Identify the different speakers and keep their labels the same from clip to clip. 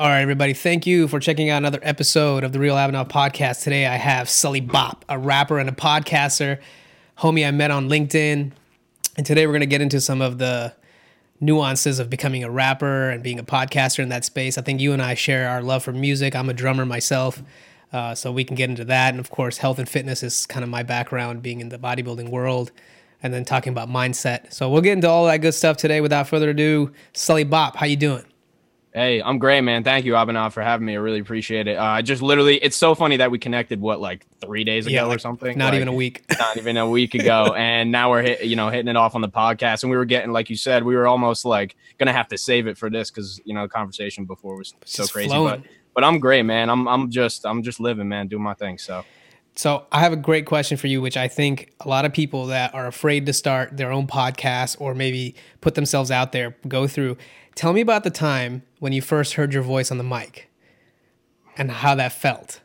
Speaker 1: All right, everybody. Thank you for checking out another episode of the Real Abhinav podcast. Today I have Sully Bop, a rapper and a podcaster, homie I met on LinkedIn. And today we're going to get into some of the nuances of becoming a rapper and being a podcaster in that space. I think you and I share our love for music. I'm a drummer myself, uh, so we can get into that. And of course, health and fitness is kind of my background, being in the bodybuilding world, and then talking about mindset. So we'll get into all that good stuff today. Without further ado, Sully Bop, how you doing?
Speaker 2: Hey, I'm great, man. Thank you, Abhinav, for having me. I really appreciate it. Uh, I just literally, it's so funny that we connected, what, like three days ago
Speaker 1: Yeah,
Speaker 2: or something?
Speaker 1: Not
Speaker 2: Like,
Speaker 1: even a week.
Speaker 2: not even a week ago. and now we're, hit, you know, hitting it off on the podcast. And we were getting, like you said, we were almost like going to have to save it for this because, you know, the conversation before was so
Speaker 1: Just
Speaker 2: crazy.
Speaker 1: flowing.
Speaker 2: But, but I'm great, man. I'm, I'm just, I'm just living, man, doing my thing. So,
Speaker 1: So I have a great question for you, which I think a lot of people that are afraid to start their own podcast or maybe put themselves out there go through. Tell me about the time when you first heard your voice on the mic and how that felt.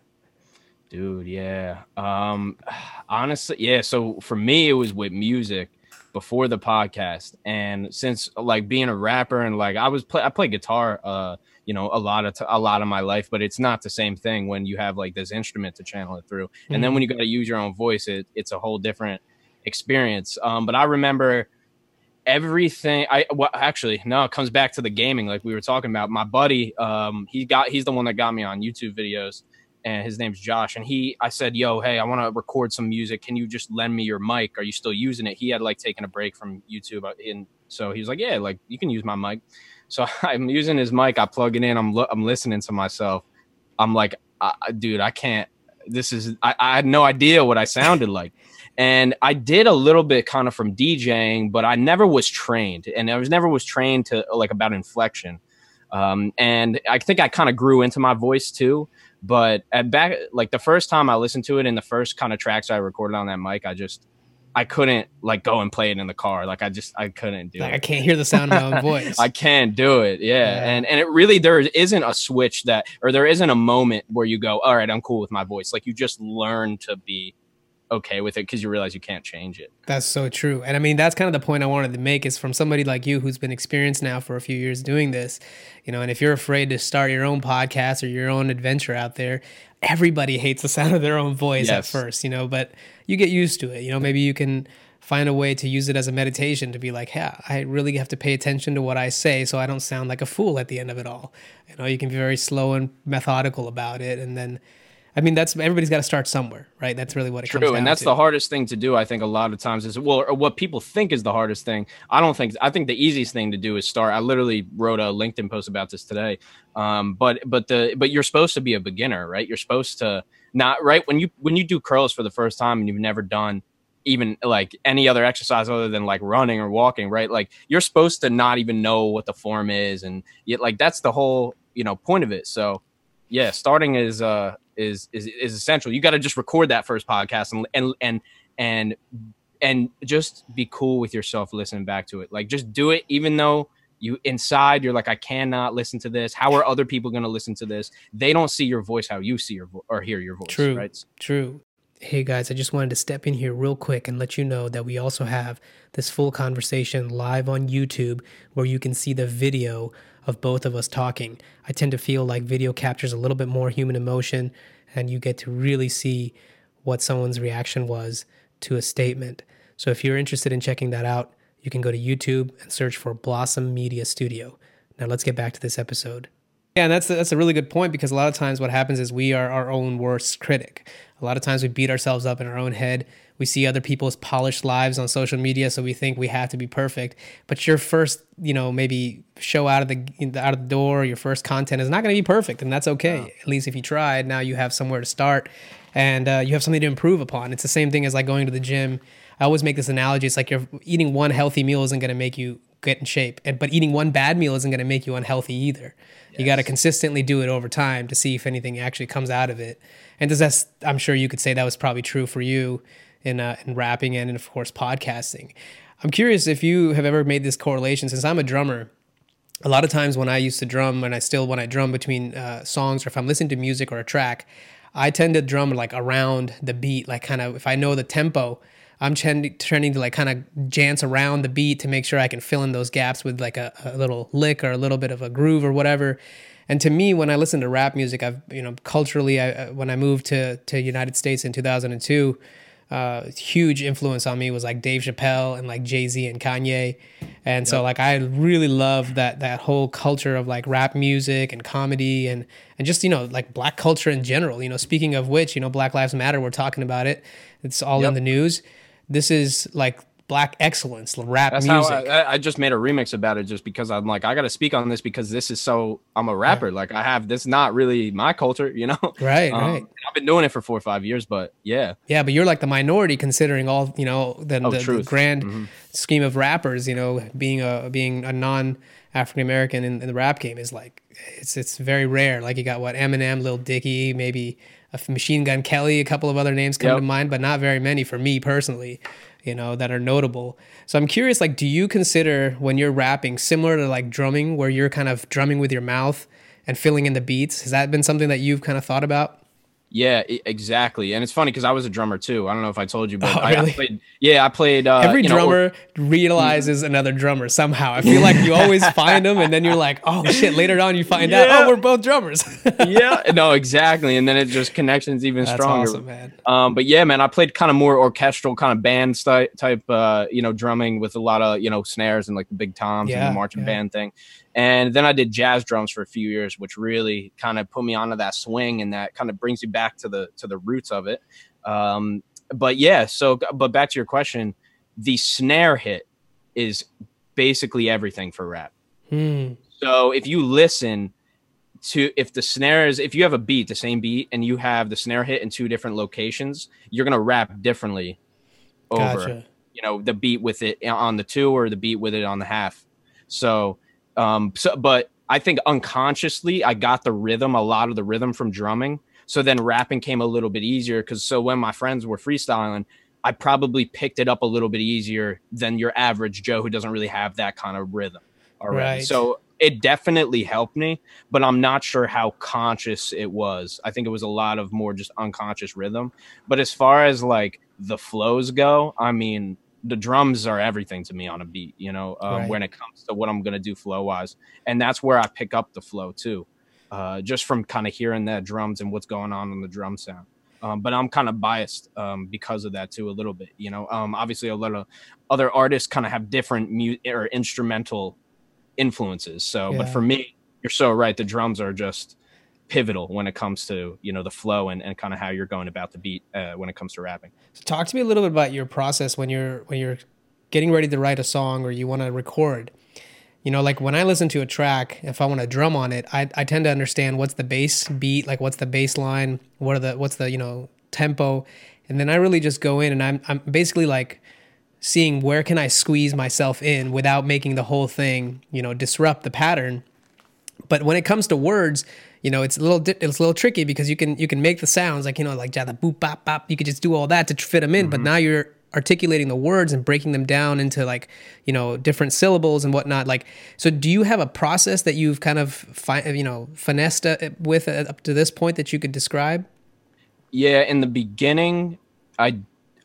Speaker 2: Dude, yeah. Um honestly, yeah, so for me it was with music before the podcast and since like being a rapper and like I was play I play guitar uh you know a lot of t- a lot of my life but it's not the same thing when you have like this instrument to channel it through and then when you got to use your own voice it, it's a whole different experience um but I remember everything i well actually no it comes back to the gaming like we were talking about. My buddy um he got he's the one that got me on youtube videos and his name's josh and he i said yo hey i want to record some music. Can you just lend me your mic? Are you still using it? He had like taken a break from youtube uh, and so he was like yeah like you can use my mic. So i'm using his mic i plug it in i'm lo- i'm listening to myself. I'm like I, dude i can't this is I, I had no idea what i sounded like and I did a little bit kind of from DJing, but I never was trained, and I was never was trained to like about inflection. Um, and I think I kind of grew into my voice too. But at back, like the first time I listened to it, in the first kind of tracks I recorded on that mic, I just I couldn't like go and play it in the car. Like I just I couldn't do
Speaker 1: Like,
Speaker 2: it.
Speaker 1: I can't hear the sound of my own voice.
Speaker 2: I can't do it. Yeah.
Speaker 1: Yeah.
Speaker 2: And and it really there isn't a switch that or there isn't a moment where you go, all right, I'm cool with my voice. Like you just learn to be okay with it because you realize you can't change it.
Speaker 1: That's so true. And I mean, that's kind of the point I wanted to make is from somebody like you who's been experienced now for a few years doing this, you know, and if you're afraid to start your own podcast or your own adventure out there, everybody hates the sound of their own voice at first, you know, but you get used to it. You know, maybe you can find a way to use it as a meditation to be like, yeah, I really have to pay attention to what I say so I don't sound like a fool at the end of it all. You know, you can be very slow and methodical about it. And then, I mean, that's everybody's got to start somewhere, right? That's really what it comes
Speaker 2: True,
Speaker 1: down
Speaker 2: and that's
Speaker 1: to.
Speaker 2: the hardest thing to do. I think a lot of times is well, what people think is the hardest thing. I don't think. I think the easiest thing to do is start. I literally wrote a LinkedIn post about this today. Um, but but the but you're supposed to be a beginner, right? You're supposed to not right when you when you do curls for the first time and you've never done even like any other exercise other than like running or walking, right? Like you're supposed to not even know what the form is, and yet like that's the whole you know point of it. So yeah, starting is uh is is is essential. You got to just record that first podcast and and and and and just be cool with yourself listening back to it. Like just do it even though you inside you're like I cannot listen to this. How are other people going to listen to this? They don't see your voice how you see your vo- or hear your voice,
Speaker 1: True.
Speaker 2: right?
Speaker 1: True. Hey guys, I just wanted to step in here real quick and let you know that we also have this full conversation live on YouTube where you can see the video of both of us talking. I tend to feel like video captures a little bit more human emotion and you get to really see what someone's reaction was to a statement. So if you're interested in checking that out, you can go to YouTube and search for Blossom Media Studio. Now let's get back to this episode. Yeah, and that's that's a really good point because a lot of times what happens is we are our own worst critic. A lot of times we beat ourselves up in our own head. We see other people's polished lives on social media, so we think we have to be perfect. But your first, you know, maybe show out of the out of the door, your first content is not going to be perfect, and that's okay. At least if you tried, now you have somewhere to start, and uh, you have something to improve upon. It's the same thing as like going to the gym. I always make this analogy. It's like you're eating one healthy meal isn't going to make you get in shape, and but eating one bad meal isn't going to make you unhealthy either. You got to consistently do it over time to see if anything actually comes out of it. And does that? I'm sure you could say that was probably true for you in uh, in rapping and, of course podcasting. I'm curious if you have ever made this correlation. Since I'm a drummer, a lot of times when I used to drum, and I still when I drum between uh, songs, or if I'm listening to music or a track, I tend to drum like around the beat, like kind of if I know the tempo. I'm trending to like kind of jance around the beat to make sure I can fill in those gaps with like a, a little lick or a little bit of a groove or whatever. And to me, when I listen to rap music, I've you know culturally, I, when I moved to to United States in 2002, uh, huge influence on me was like Dave Chappelle and like Jay Z and Kanye, and yep. so like I really love that that whole culture of like rap music and comedy and and just you know like black culture in general. You know, speaking of which, you know, Black Lives Matter. We're talking about it. It's all yep. in the news. This is like black excellence rap That's music.
Speaker 2: How I, I, just made a remix about it just because I'm like I got to speak on this because this is so I'm a rapper. Like I have this not really my culture you know?
Speaker 1: Right um, right.
Speaker 2: I've been doing it for four or five years but yeah.
Speaker 1: Yeah but you're like the minority considering all you know the, oh, the, the grand mm-hmm. scheme of rappers you know being a being a non African American in, in, the rap game is like it's it's very rare. Like you got what Eminem Lil Dicky maybe a Machine Gun Kelly a couple of other names come yep. to mind but not very many for me personally you know, that are notable. So I'm curious, like, do you consider when you're rapping similar to like drumming, where you're kind of drumming with your mouth and filling in the beats? Has that been something that you've kind of thought about?
Speaker 2: Yeah, exactly. And it's funny because I was a drummer too. I don't know if I told you, but oh, really? I, I, played. Yeah, I played. Uh,
Speaker 1: Every drummer know, realizes another drummer somehow. I feel like you always find them, and then you're like, oh shit. Later on, you find yeah. out, oh, we're both drummers.
Speaker 2: yeah, no, exactly. And then it just connections even That's stronger. Awesome, man. Um, but yeah, man, I played kind of more orchestral, kind of band type, uh, you know, drumming with a lot of you know snares and like the big toms yeah, and the marching yeah. band thing. And then I did jazz drums for a few years, which really kind of put me onto that swing and that kind of brings you back to the to the roots of it. Um, but yeah, so but back to your question, the snare hit is basically everything for rap. Hmm. So if you listen to if the snare is if you have a beat, the same beat, and you have the snare hit in two different locations, you're gonna rap differently over gotcha. you know the beat with it on the two or the beat with it on the half. So um, so, but I think unconsciously I got the rhythm, a lot of the rhythm from drumming. So then rapping came a little bit easier because so when my friends were freestyling, I probably picked it up a little bit easier than your average Joe who doesn't really have that kind of rhythm already. Right. So it definitely helped me, but I'm not sure how conscious it was. I think it was a lot of more just unconscious rhythm. But as far as like the flows go, I mean, the drums are everything to me on a beat, you know, um, right. when it comes to what I'm going to do flow wise. And that's where I pick up the flow too, uh, just from kind of hearing the drums and what's going on in the drum sound. Um, but I'm kind of biased um, because of that too, a little bit, you know. Um, obviously, a lot of other artists kind of have different mute or instrumental influences. So, yeah. but for me, you're so right. The drums are just pivotal when it comes to you know the flow and, and kind of how you're going about the beat uh, when it comes to rapping
Speaker 1: so talk to me a little bit about your process when you're when you're getting ready to write a song or you want to record you know like when i listen to a track if i want to drum on it I, I tend to understand what's the bass beat like what's the bass line what are the what's the you know tempo and then i really just go in and i'm, I'm basically like seeing where can i squeeze myself in without making the whole thing you know disrupt the pattern but when it comes to words you know it's a little it's a little tricky because you can you can make the sounds like you know like jada boop bop bop you could just do all that to fit them in mm-hmm. but now you're articulating the words and breaking them down into like you know different syllables and whatnot like so do you have a process that you've kind of fi- you know finessed uh, with uh, up to this point that you could describe
Speaker 2: yeah in the beginning i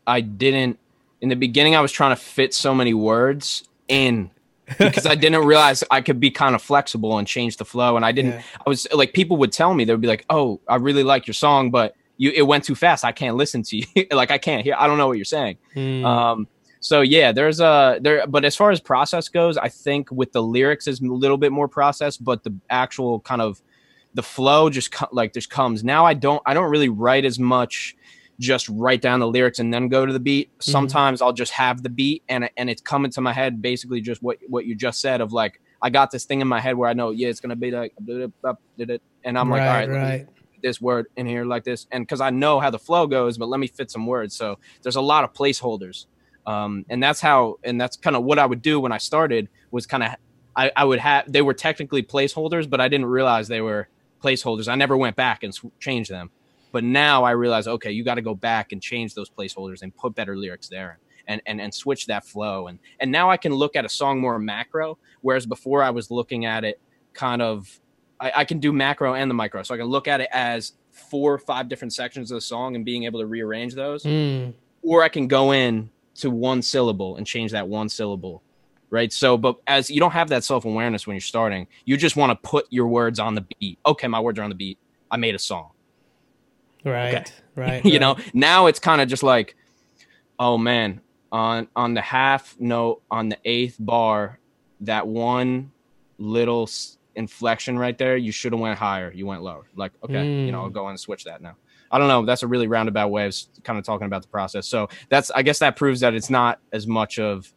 Speaker 2: i didn't in the beginning i was trying to fit so many words in because I didn't realize I could be kind of flexible and change the flow. And I didn't, yeah. I was like, people would tell me, they would be like, oh, I really like your song, but you, it went too fast. I can't listen to you. like, I can't hear, I don't know what you're saying. Mm. Um, so yeah, there's a there, but as far as process goes, I think with the lyrics is a little bit more process, but the actual kind of the flow just co- like just comes. Now I don't, I don't really write as much just write down the lyrics and then go to the beat. Mm-hmm. Sometimes I'll just have the beat and and it's coming to my head basically just what what you just said of like I got this thing in my head where I know yeah it's gonna be like and I'm like right, all right, right. This word in here like this and because I know how the flow goes, but let me fit some words. So there's a lot of placeholders, um, and that's how and that's kind of what I would do when I started was kind of I, I would have they were technically placeholders, but I didn't realize they were placeholders. I never went back and changed them. But now I realize, okay, you got to go back and change those placeholders and put better lyrics there and, and, and switch that flow. And, and now I can look at a song more macro, whereas before I was looking at it kind of, I, I can do macro and the micro. So I can look at it as four or five different sections of the song and being able to rearrange those. Mm. Or I can go in to one syllable and change that one syllable right? So, but as you don't have that self awareness when you're starting, you just want to put your words on the beat. Okay, my words are on the beat. I made a song.
Speaker 1: Right. Okay. Right.
Speaker 2: you
Speaker 1: right.
Speaker 2: know, now it's kind of just like, oh man, on on the half note on the eighth bar, that one little inflection right there, you should have went higher. You went lower. Like, okay, mm. you know, I'll hmm. go and switch that now. I don't know. That's a really roundabout way of kind of talking about the process. So that's, I guess, that proves that it's not as much of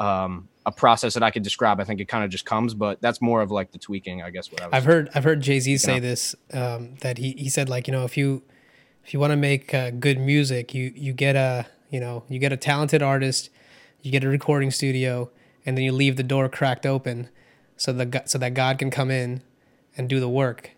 Speaker 2: um, a process that I could describe. I think it kind of just comes, but that's more of like the tweaking, I guess. What I
Speaker 1: have heard, I've heard Jay Z say know. this um, that he he said like you know if you if you want to make uh, good music, you you get a you know you get a talented artist, you get a recording studio, and then you leave the door cracked open, so the so that God can come in and do the work,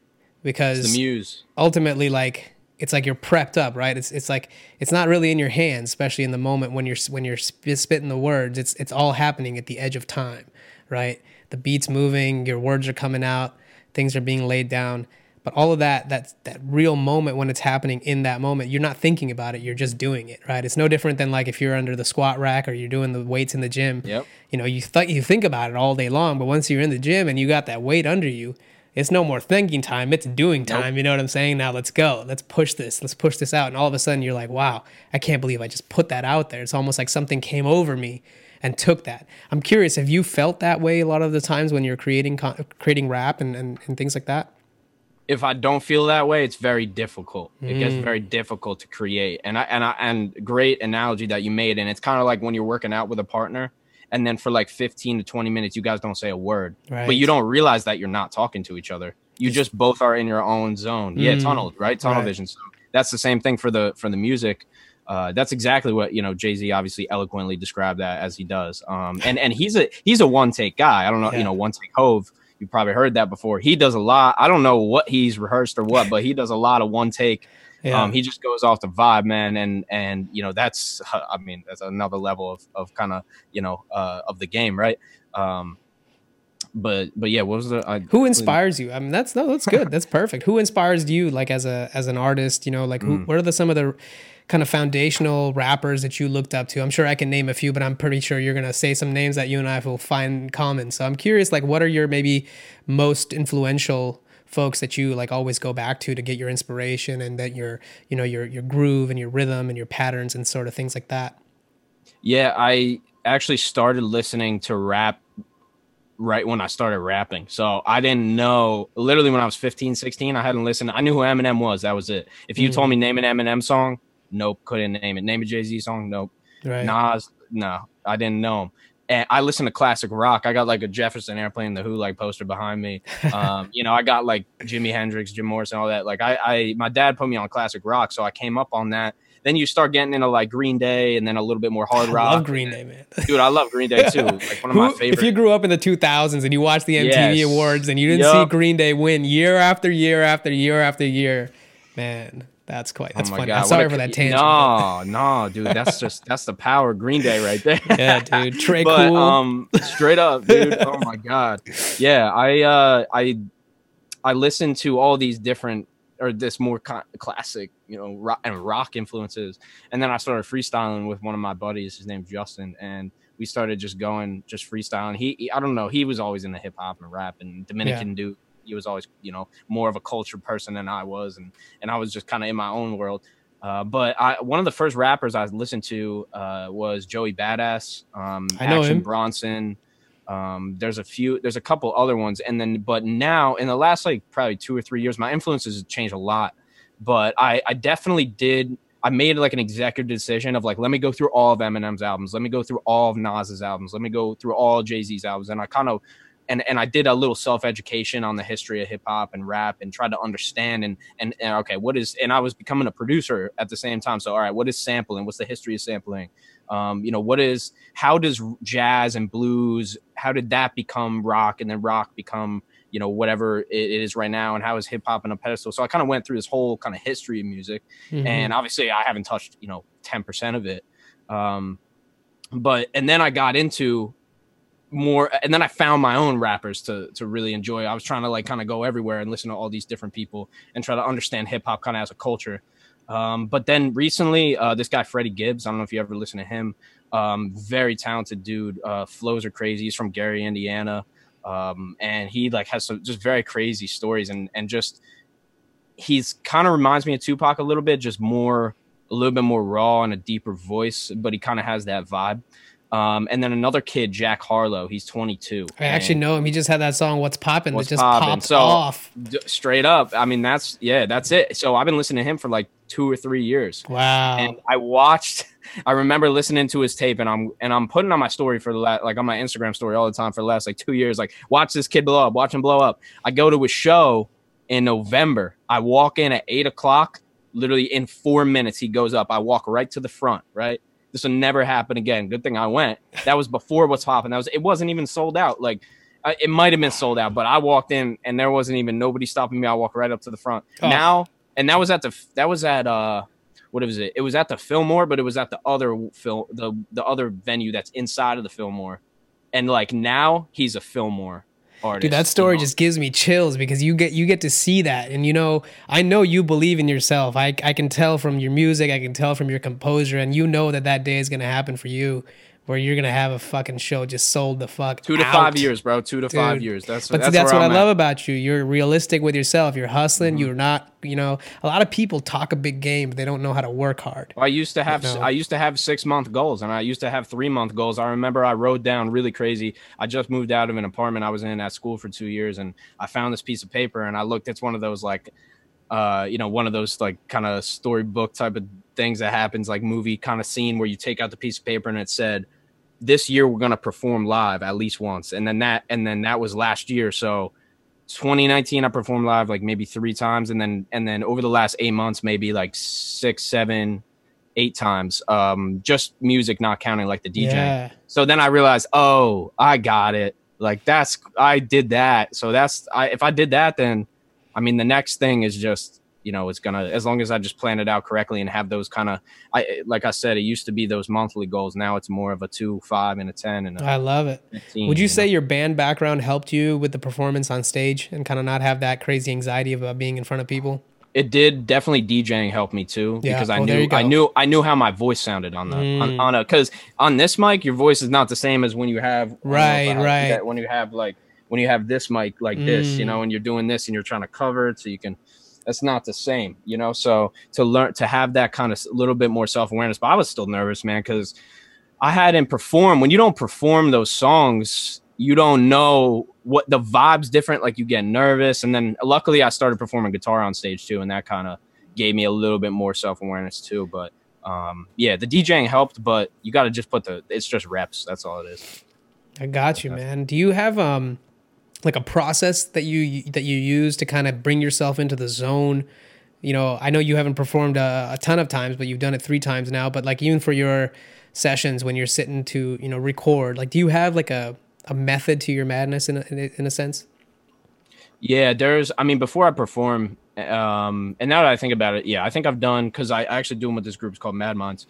Speaker 1: because
Speaker 2: the muse
Speaker 1: ultimately like it's like you're prepped up, right? It's it's like it's not really in your hands, especially in the moment when you're when you're spitting the words. It's it's all happening at the edge of time, right? The beat's moving, your words are coming out, things are being laid down. But all of that that that real moment when it's happening in that moment, you're not thinking about it, you're just doing it, right? It's no different than like if you're under the squat rack or you're doing the weights in the gym.
Speaker 2: Yep.
Speaker 1: You know, you th- you think about it all day long, but once you're in the gym and you got that weight under you, it's no more thinking time it's doing time nope. you know what i'm saying now let's go let's push this let's push this out and all of a sudden you're like wow i can't believe i just put that out there it's almost like something came over me and took that i'm curious have you felt that way a lot of the times when you're creating creating rap and, and, and things like that
Speaker 2: if I don't feel that way, it's very difficult. It mm. gets very difficult to create. And I and I and great analogy that you made. And it's kind of like when you're working out with a partner and then for like 15 to 20 minutes you guys don't say a word right. but you don't realize that you're not talking to each other you just both are in your own zone mm. yeah tunnel right tunnel right. vision so that's the same thing for the for the music uh, that's exactly what you know Jay Z obviously eloquently described that as he does. Um, and and he's a he's a one take guy. I don't know, yeah. you know, one take Hove. You probably heard that before. He does a lot. I don't know what he's rehearsed or what, but he does a lot of one take yeah. Um, he just goes off the vibe, man, and and you know that's I mean that's another level of of kind of you know uh, of the game, right? Um, but but yeah, what was the I,
Speaker 1: who inspires you? I mean, that's no, that's good, that's perfect. Who inspires you, like as a as an artist? You know, like who? Mm. What are the some of the kind of foundational rappers that you looked up to? I'm sure I can name a few, but I'm pretty sure you're gonna say some names that you and I will find common. So I'm curious, like, what are your maybe most influential folks that you like always go back to to get your inspiration and that your you know your your groove and your rhythm and your patterns and sort of things like that?
Speaker 2: Yeah i actually started listening to rap right when i started rapping. So i didn't know literally when i was 15 16 i hadn't listened. I knew who eminem was. That was it. If you mm. told me name an eminem song nope couldn't name it name a jay-z song nope right. nas no i didn't know him and I listen to classic rock. I got like a Jefferson Airplane, the Who like poster behind me. Um, you know, I got like Jimi Hendrix, Jim Morrison, all that. Like I, I, my dad put me on classic rock, so I came up on that. Then you start getting into like Green Day, and then a little bit more hard rock.
Speaker 1: I love Green Day, man.
Speaker 2: Dude, I love Green Day too. Like one of my favorites.
Speaker 1: If you grew up in the 2000s and you watched the MTV yes. Awards and you didn't yep. see Green Day win year after year after year after year, man, that's quite. That's oh funny. God, I'm sorry a, for that tangent.
Speaker 2: No, no, dude. That's just that's the power of Green Day right there.
Speaker 1: yeah, dude. Trey but, cool.
Speaker 2: Um, straight up, dude. oh my god. Yeah, I uh, I I listened to all these different or this more classic, you know, rock and rock influences, and then I started freestyling with one of my buddies. His name's Justin, and we started just going, just freestyling. He, he I don't know, he was always into hip hop and rap and Dominican yeah. dude he was always you know more of a cultured person than I was, and and I was just kind of in my own world. Uh, but I, one of the first rappers I listened to uh, was Joey Badass, um, I know Action him. Bronson. Um, there's a few, there's a couple other ones, and then but now in the last like probably two or three years, my influences have changed a lot. But I, I definitely did. I made like an executive decision of like, let me go through all of Eminem's albums, let me go through all of Nas's albums, let me go through all Jay Z's albums, and I kind of and and I did a little self education on the history of hip hop and rap and tried to understand and, and and okay, what is and I was becoming a producer at the same time. So all right, what is sampling? What's the history of sampling? Um, you know, what is how does jazz and blues? How did that become rock and then rock become you know whatever it is right now and how is hip hop on a pedestal? So I kind of went through this whole kind of history of music, mm-hmm. and obviously I haven't touched you know ten percent of it. Um, but and then I got into more and then I found my own rappers to to really enjoy. I was trying to like kind of go everywhere and listen to all these different people and try to understand hip hop kind of as a culture. Um, but then recently, uh, this guy Freddie Gibbs, I don't know if you ever listen to him. Um, very talented dude. Uh, flows are crazy. He's from Gary, Indiana, um, and he like has some just very crazy stories and and just he's kind of reminds me of Tupac a little bit, just more a little bit more raw and a deeper voice, but he kind of has that vibe. Um, and then another kid, Jack Harlow, he's 22.
Speaker 1: I actually know him. He just had that song "What's Poppin'" that just
Speaker 2: Poppin'.
Speaker 1: popped
Speaker 2: So,
Speaker 1: off.
Speaker 2: D- straight up, I mean that's yeah, that's it. So I've been listening to him for like two or three years.
Speaker 1: Wow.
Speaker 2: and I watched. I remember listening to his tape, and I'm and I'm putting on my story for the last, like on my Instagram story all the time for the last like two years. Like, watch this kid blow up, watch him blow up. I go to a show in November. I walk in at eight o'clock. Literally in four minutes, he goes up. I walk right to the front. Right, this will never happen again. Good thing I went. That was before what's popping. That was it. wasn't even sold out. Like. uh, It might have been sold out, but I walked in and there wasn't even nobody stopping me. I walked right up to the front.
Speaker 1: Oh.
Speaker 2: Now, and that was at the that was at uh what was it? It was at the Fillmore, but it was at the other film, the the other venue that's inside of the Fillmore. And like now, he's a Fillmore artist.
Speaker 1: Dude, that story
Speaker 2: you know?
Speaker 1: just gives me chills because you get you get to see that, and you know, I know you believe in yourself. I I can tell from your music, I can tell from your composure, and you know that that day is gonna happen for you, where you're gonna have a fucking show just sold the fuck
Speaker 2: two to
Speaker 1: out.
Speaker 2: five years, bro. Two to five years. That's
Speaker 1: But
Speaker 2: that's,
Speaker 1: that's, what
Speaker 2: I'm
Speaker 1: I
Speaker 2: at. Mm-hmm.
Speaker 1: love about you. You're realistic with yourself. You're hustling. You're not, you know, a lot of people talk a big game, but they don't know how to work hard.
Speaker 2: I used to have
Speaker 1: know.
Speaker 2: I used to have six month goals and I used to have three month goals. I remember I wrote down really crazy. I just moved out of an apartment I was in at school for two years and I found this piece of paper and I looked. It's one of those like, uh, you know, one of those like kind of storybook type of things that happens like movie kind of scene where you take out the piece of paper and it said, "This year we're gonna perform live at least once," and then that and then that was last year. So 2019 i performed live like maybe three times. And then and then over the last eight months maybe like six seven eight times. Um just music not counting like the dj
Speaker 1: Yeah.
Speaker 2: so then i realized oh i got it. Like that's i did that. So that's i if i did that then i mean the next thing is just you know it's gonna as long as i just plan it out correctly and have those kind of i like i said it used to be those monthly goals now it's more of a two five and a 10 and a
Speaker 1: I love it.
Speaker 2: 15
Speaker 1: Would you
Speaker 2: know?
Speaker 1: say your band background helped you with the performance on stage and kind of not have that crazy anxiety about being in front of people?
Speaker 2: it did definitely DJing helped me too
Speaker 1: Yeah.
Speaker 2: because I
Speaker 1: Oh,
Speaker 2: knew. I knew I knew how my voice sounded on the on,
Speaker 1: Mm.
Speaker 2: on a because on this mic your voice is not the same as when you have don't know
Speaker 1: Right, right.
Speaker 2: that- when you have like when you have this mic like this you
Speaker 1: Mm.
Speaker 2: know and you're doing this and you're trying to cover it so you can that's not the same you know? So to learn to have that kind of a little bit more self-awareness but I was still nervous man because I hadn't performed. When you don't perform those songs you don't know what the vibes different like you get nervous and then luckily I started performing guitar on stage too and that kind of gave me a little bit more self-awareness too but um yeah the DJing helped but you got to just put the it's just reps that's all it is.
Speaker 1: I got you, man. Do you have um like a process that you that you use to kind of bring yourself into the zone? You know, I know you haven't performed a, a ton of times, but you've done it three times now. But like even for your sessions when you're sitting to you know record, like do you have like a a method to your madness in a, in a, sense?
Speaker 2: Yeah, there's. I mean, before I perform, um, and now that I think about it, yeah, I think I've done because I, I actually do them with this group called Mad Minds,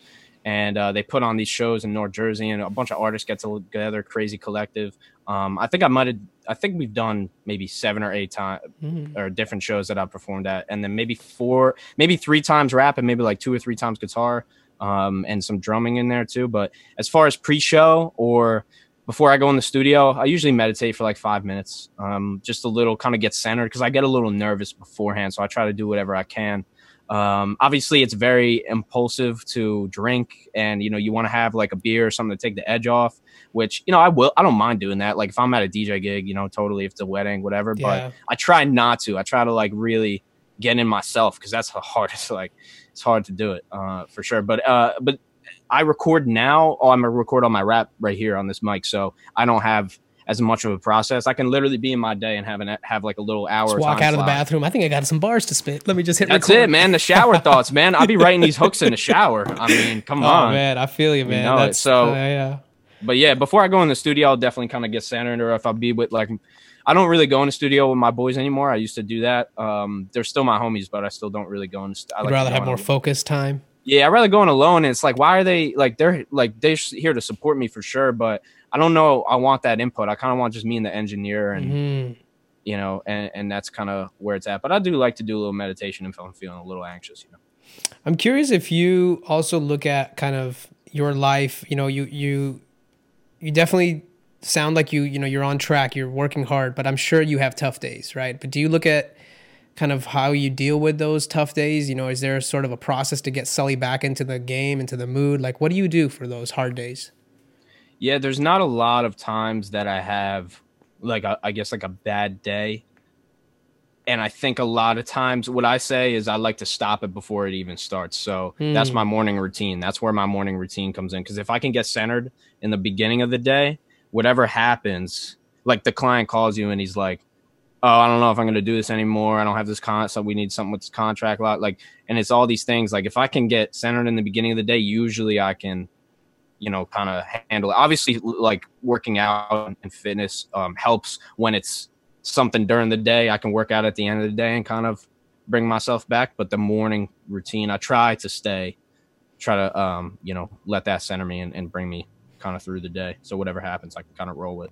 Speaker 2: and uh, they put on these shows in North Jersey, and a bunch of artists get together, crazy collective. Um, I think I might have. I think we've done maybe seven or eight times
Speaker 1: Mhm.
Speaker 2: or different shows that I've performed at, and then maybe four, maybe three times rap, and maybe like two or three times guitar, um, and some drumming in there too. But as far as pre-show or before I go in the studio, I usually meditate for like five minutes, um, just a little kind of get centered because I get a little nervous beforehand. So I try to do whatever I can. Um, obviously, it's very impulsive to drink, and you know you want to have like a beer or something to take the edge off. Which you know I will. I don't mind doing that. Like if I'm at a DJ gig, you know, totally if it's a wedding, whatever.
Speaker 1: Yeah.
Speaker 2: But I try not to. I try to like really get in myself because that's the hardest. Like it's hard to do it uh, for sure. But uh, but I record now. Oh, I'm gonna record on my rap right here on this mic, so I don't have as much of a process. I can literally be in my day and have an, have like a little hour.
Speaker 1: Just walk out of the bathroom. I think I got some bars to spit. Let me just hit
Speaker 2: That's
Speaker 1: record.
Speaker 2: it, man. The shower thoughts, man. I'll be writing these hooks in the shower. I mean, come
Speaker 1: Oh
Speaker 2: on.
Speaker 1: man, I feel you, man.
Speaker 2: know it. So-
Speaker 1: uh, yeah.
Speaker 2: But yeah, before I go in the studio, I'll definitely kind of get centered. Or if I be with like, I don't really go in the studio with my boys anymore. I used to do that. Um, they're still my homies, but I still don't really go in. St- I
Speaker 1: I'd
Speaker 2: like
Speaker 1: rather have more
Speaker 2: alone.
Speaker 1: focused time.
Speaker 2: Yeah, I'd rather go in alone. And it's like, why are they like they're like they're here to support me for sure, but I don't know. I want that input. I kind of want just me and the engineer, and
Speaker 1: Mhm.
Speaker 2: you know, and and that's kind of where it's at. But I do like to do a little meditation if I'm feeling a little anxious. You know.
Speaker 1: I'm curious if you also look at kind of your life, you know, you you you definitely sound like you you know you're on track, you're working hard, but I'm sure you have tough days, right? But do you look at kind of how you deal with those tough days? You know, is there sort of a process to get Sully back into the game, into the mood? Like, what do you do for those hard days?
Speaker 2: Yeah, there's not a lot of times that I have like a, I guess like a bad day. And I think a lot of times what I say is I like to stop it before it even starts. So mm. that's my morning routine. That's where my morning routine comes in. Cause if I can get centered in the beginning of the day, whatever happens, like the client calls you and he's like, oh, I don't know if I'm going to do this anymore. I don't have this con. So we need something with this contract. Lot. Like, and it's all these things. Like, if I can get centered in the beginning of the day, usually I can, you know, kind of handle it. Obviously, like working out and fitness um, helps when it's something during the day. I can work out at the end of the day and kind of bring myself back. But the morning routine, I try to stay, try to, um, you know, let that center me and, and bring me kind of through the day. So whatever happens, I can kind of roll with.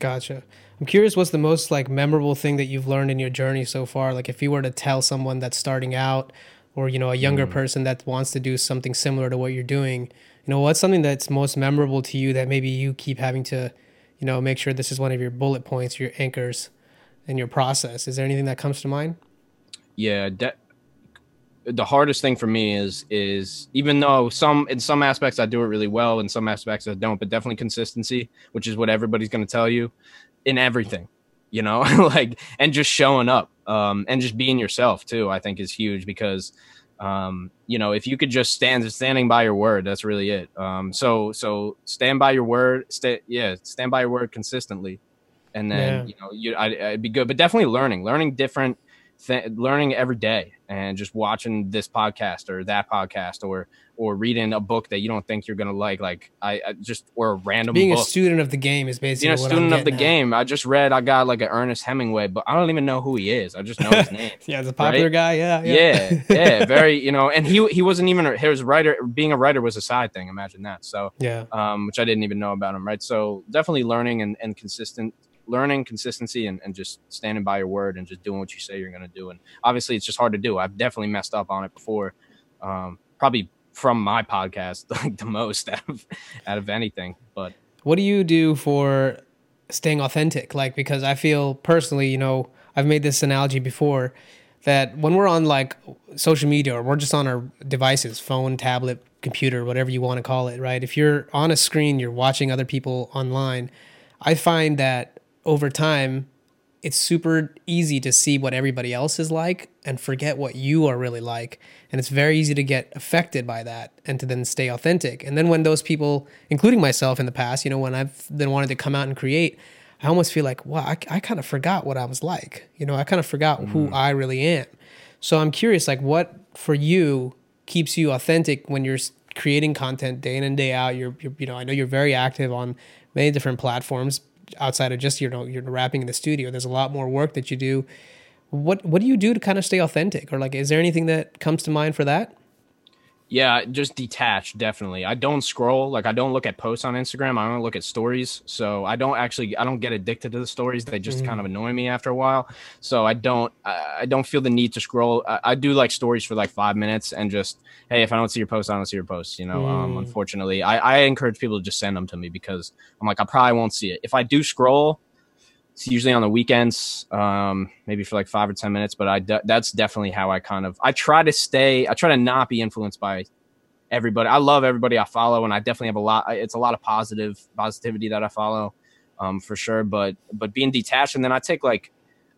Speaker 1: Gotcha. I'm curious what's the most like memorable thing that you've learned in your journey so far? Like if you were to tell someone that's starting out or you know a younger mm. person that wants to do something similar to what you're doing, you know, what's something that's most memorable to you that maybe you keep having to, you know, make sure this is one of your bullet points, your anchors in your process? Is there anything that comes to mind?
Speaker 2: Yeah, de- the hardest thing for me is is even though some in some aspects I do it really well, in some aspects I don't, but definitely consistency, which is what everybody's going to tell you in everything, you know, like and just showing up um, and just being yourself too. I think is huge because um, you know if you could just stand standing by your word, that's really it. Um, so so stand by your word, stay yeah, stand by your word consistently, and then yeah. you know you I, I'd be good, but definitely learning, learning different th- learning every day and just watching this podcast or that podcast or or reading a book that you don't think you're gonna like like I, I just or a random
Speaker 1: being
Speaker 2: book.
Speaker 1: a student of the game is basically
Speaker 2: being a student of the at. game. I just read I got like an Ernest Hemingway but I don't even know who he is. I just know his name
Speaker 1: yeah it's a popular right? guy. Yeah,
Speaker 2: yeah. Yeah yeah very you know and he he wasn't even a, his writer being a writer was a side thing imagine that. So
Speaker 1: yeah.
Speaker 2: um which I didn't even know about him right? So definitely learning and, and consistent learning consistency and, and just standing by your word and just doing what you say you're going to do. And obviously, it's just hard to do. I've definitely messed up on it before, um, probably from my podcast, like the most out of out of anything. But
Speaker 1: what do you do for staying authentic? Like, because I feel personally, you know, I've made this analogy before that when we're on like social media or we're just on our devices, phone, tablet, computer, whatever you want to call it, right? If you're on a screen, you're watching other people online. I find that over time, it's super easy to see what everybody else is like and forget what you are really like. And it's very easy to get affected by that and to then stay authentic. And then when those people, including myself in the past, you know, when I've then wanted to come out and create, I almost feel like, wow, I, I kind of forgot what I was like. You know, I kind of forgot mm. who I really am. So I'm curious, like, what for you keeps you authentic when you're creating content day in and day out? You're, you're you know, I know you're very active on many different platforms, outside of just you know you're rapping in the studio. There's a lot more work that you do. What what do you do to kind of stay authentic, or like is there anything that comes to mind for that?
Speaker 2: Yeah, just detached, definitely. I don't scroll, like I don't look at posts on Instagram. I don't look at stories. So I don't actually I don't get addicted to the stories. They just mm. kind of annoy me after a while. So I don't I don't feel the need to scroll. I, I, do like stories for like five minutes and just hey, if I don't see your post, I don't see your post. You know, um, mm. um, unfortunately, I, I encourage people to just send them to me because I'm like I probably won't see it. If I do scroll, it's usually on the weekends, um, maybe for like five or ten minutes. But I de- that's definitely how I kind of I try to stay. I try to not be influenced by everybody. I love everybody I follow, and I definitely have a lot. It's a lot of positive positivity that I follow, um, for sure. But but being detached, and then I take like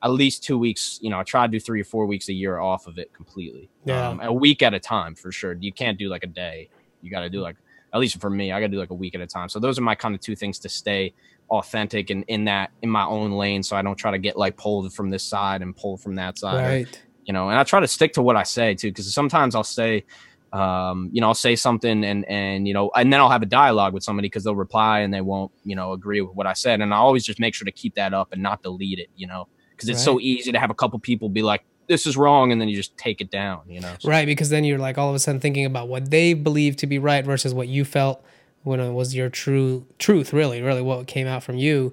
Speaker 2: at least two weeks. You know, I try to do three or four weeks a year off of it completely.
Speaker 1: Yeah, um,
Speaker 2: a week at a time for sure. You can't do like a day. You got to do like at least for me, I got to do like a week at a time. So those are my kind of two things to stay authentic and in that in my own lane so I don't try to get like pulled from this side and pulled from that side.
Speaker 1: Right.
Speaker 2: Or, you know, and I try to stick to what I say too, because sometimes I'll say, um, you know, I'll say something and and you know, and then I'll have a dialogue with somebody because they'll reply and they won't, you know, agree with what I said. And I always just make sure to keep that up and not delete it, you know, because it's right. so easy to have a couple people be like, this is wrong, and then you just take it down, you know.
Speaker 1: So. Right, because then you're like all of a sudden thinking about what they believe to be right versus what you felt when it was your true truth, really, really what came out from you.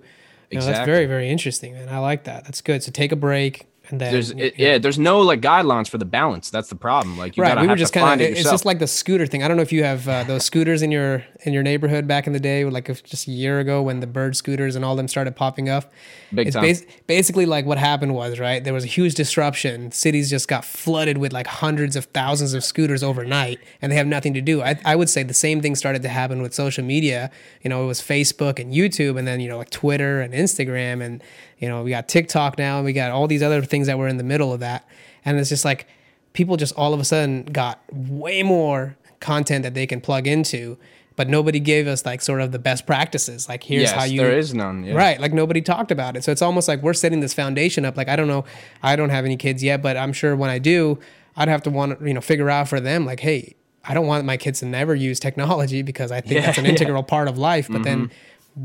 Speaker 1: You know, exactly. That's very, very interesting, man. I like that. That's good. So take a break And then
Speaker 2: there's it, yeah, there's no like guidelines for the balance. That's the problem. Like you
Speaker 1: right,
Speaker 2: gotta
Speaker 1: we were just kind of.
Speaker 2: it
Speaker 1: It's just like the scooter thing. I don't know if you have uh, those scooters in your in your neighborhood back in the day, like if just a year ago when the bird scooters and all them started popping up.
Speaker 2: Big
Speaker 1: it's
Speaker 2: time.
Speaker 1: bas- basically like what happened was right. There was a huge disruption. Cities just got flooded with like hundreds of thousands of scooters overnight, and they have nothing to do. I, I would say the same thing started to happen with social media. You know, it was Facebook and YouTube, and then you know like Twitter and Instagram, and you know we got TikTok now, and we got all these other things that were in the middle of that, and it's just like people just all of a sudden got way more content that they can plug into but nobody gave us like sort of the best practices like here's
Speaker 2: yes,
Speaker 1: how you Yes,
Speaker 2: there is none. Yeah.
Speaker 1: right like nobody talked about it so it's almost like we're setting this foundation up like i don't know i don't have any kids yet but i'm sure when i do i'd have to want to you know figure out for them like hey i don't want my kids to never use technology because i think
Speaker 2: Yeah,
Speaker 1: that's an
Speaker 2: yeah. Mm-hmm.
Speaker 1: integral part of life but then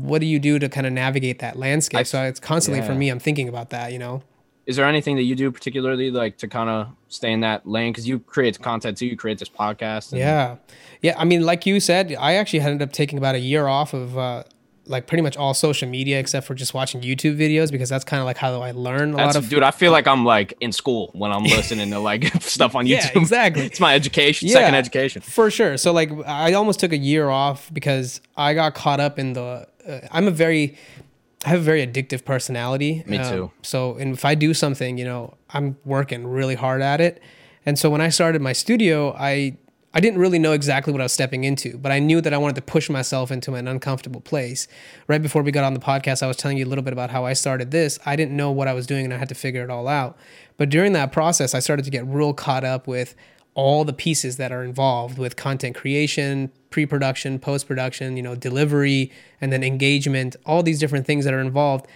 Speaker 1: what do you do to kind of navigate that landscape so it's constantly for me i'm thinking about that you know
Speaker 2: Is there anything that you do particularly like to kind of stay in that lane? Because you create content too. You create this podcast. and-
Speaker 1: Yeah, yeah. I mean, like you said, I actually ended up taking about a year off of uh, like pretty much all social media except for just watching YouTube videos because that's kind of like how I learn a
Speaker 2: That's,
Speaker 1: lot of.
Speaker 2: dude, I feel like I'm like in school when I'm listening to like stuff on
Speaker 1: Yeah,
Speaker 2: YouTube.
Speaker 1: exactly.
Speaker 2: it's my education, second education.
Speaker 1: for sure. So like, I almost took a year off because I got caught up in the. Uh, I'm a very, I have a very addictive personality.
Speaker 2: Me
Speaker 1: Um,
Speaker 2: too.
Speaker 1: so, and if I do something, you know, I'm working really hard at it. And so when I started my studio, I I didn't really know exactly what I was stepping into, but I knew that I wanted to push myself into an uncomfortable place. Right before we got on the podcast, I was telling you a little bit about how I started this. I didn't know what I was doing and I had to figure it all out. But during that process, I started to get real caught up with all the pieces that are involved with content creation, pre-production, post-production, you know, delivery, and then engagement, all these different things that are involved.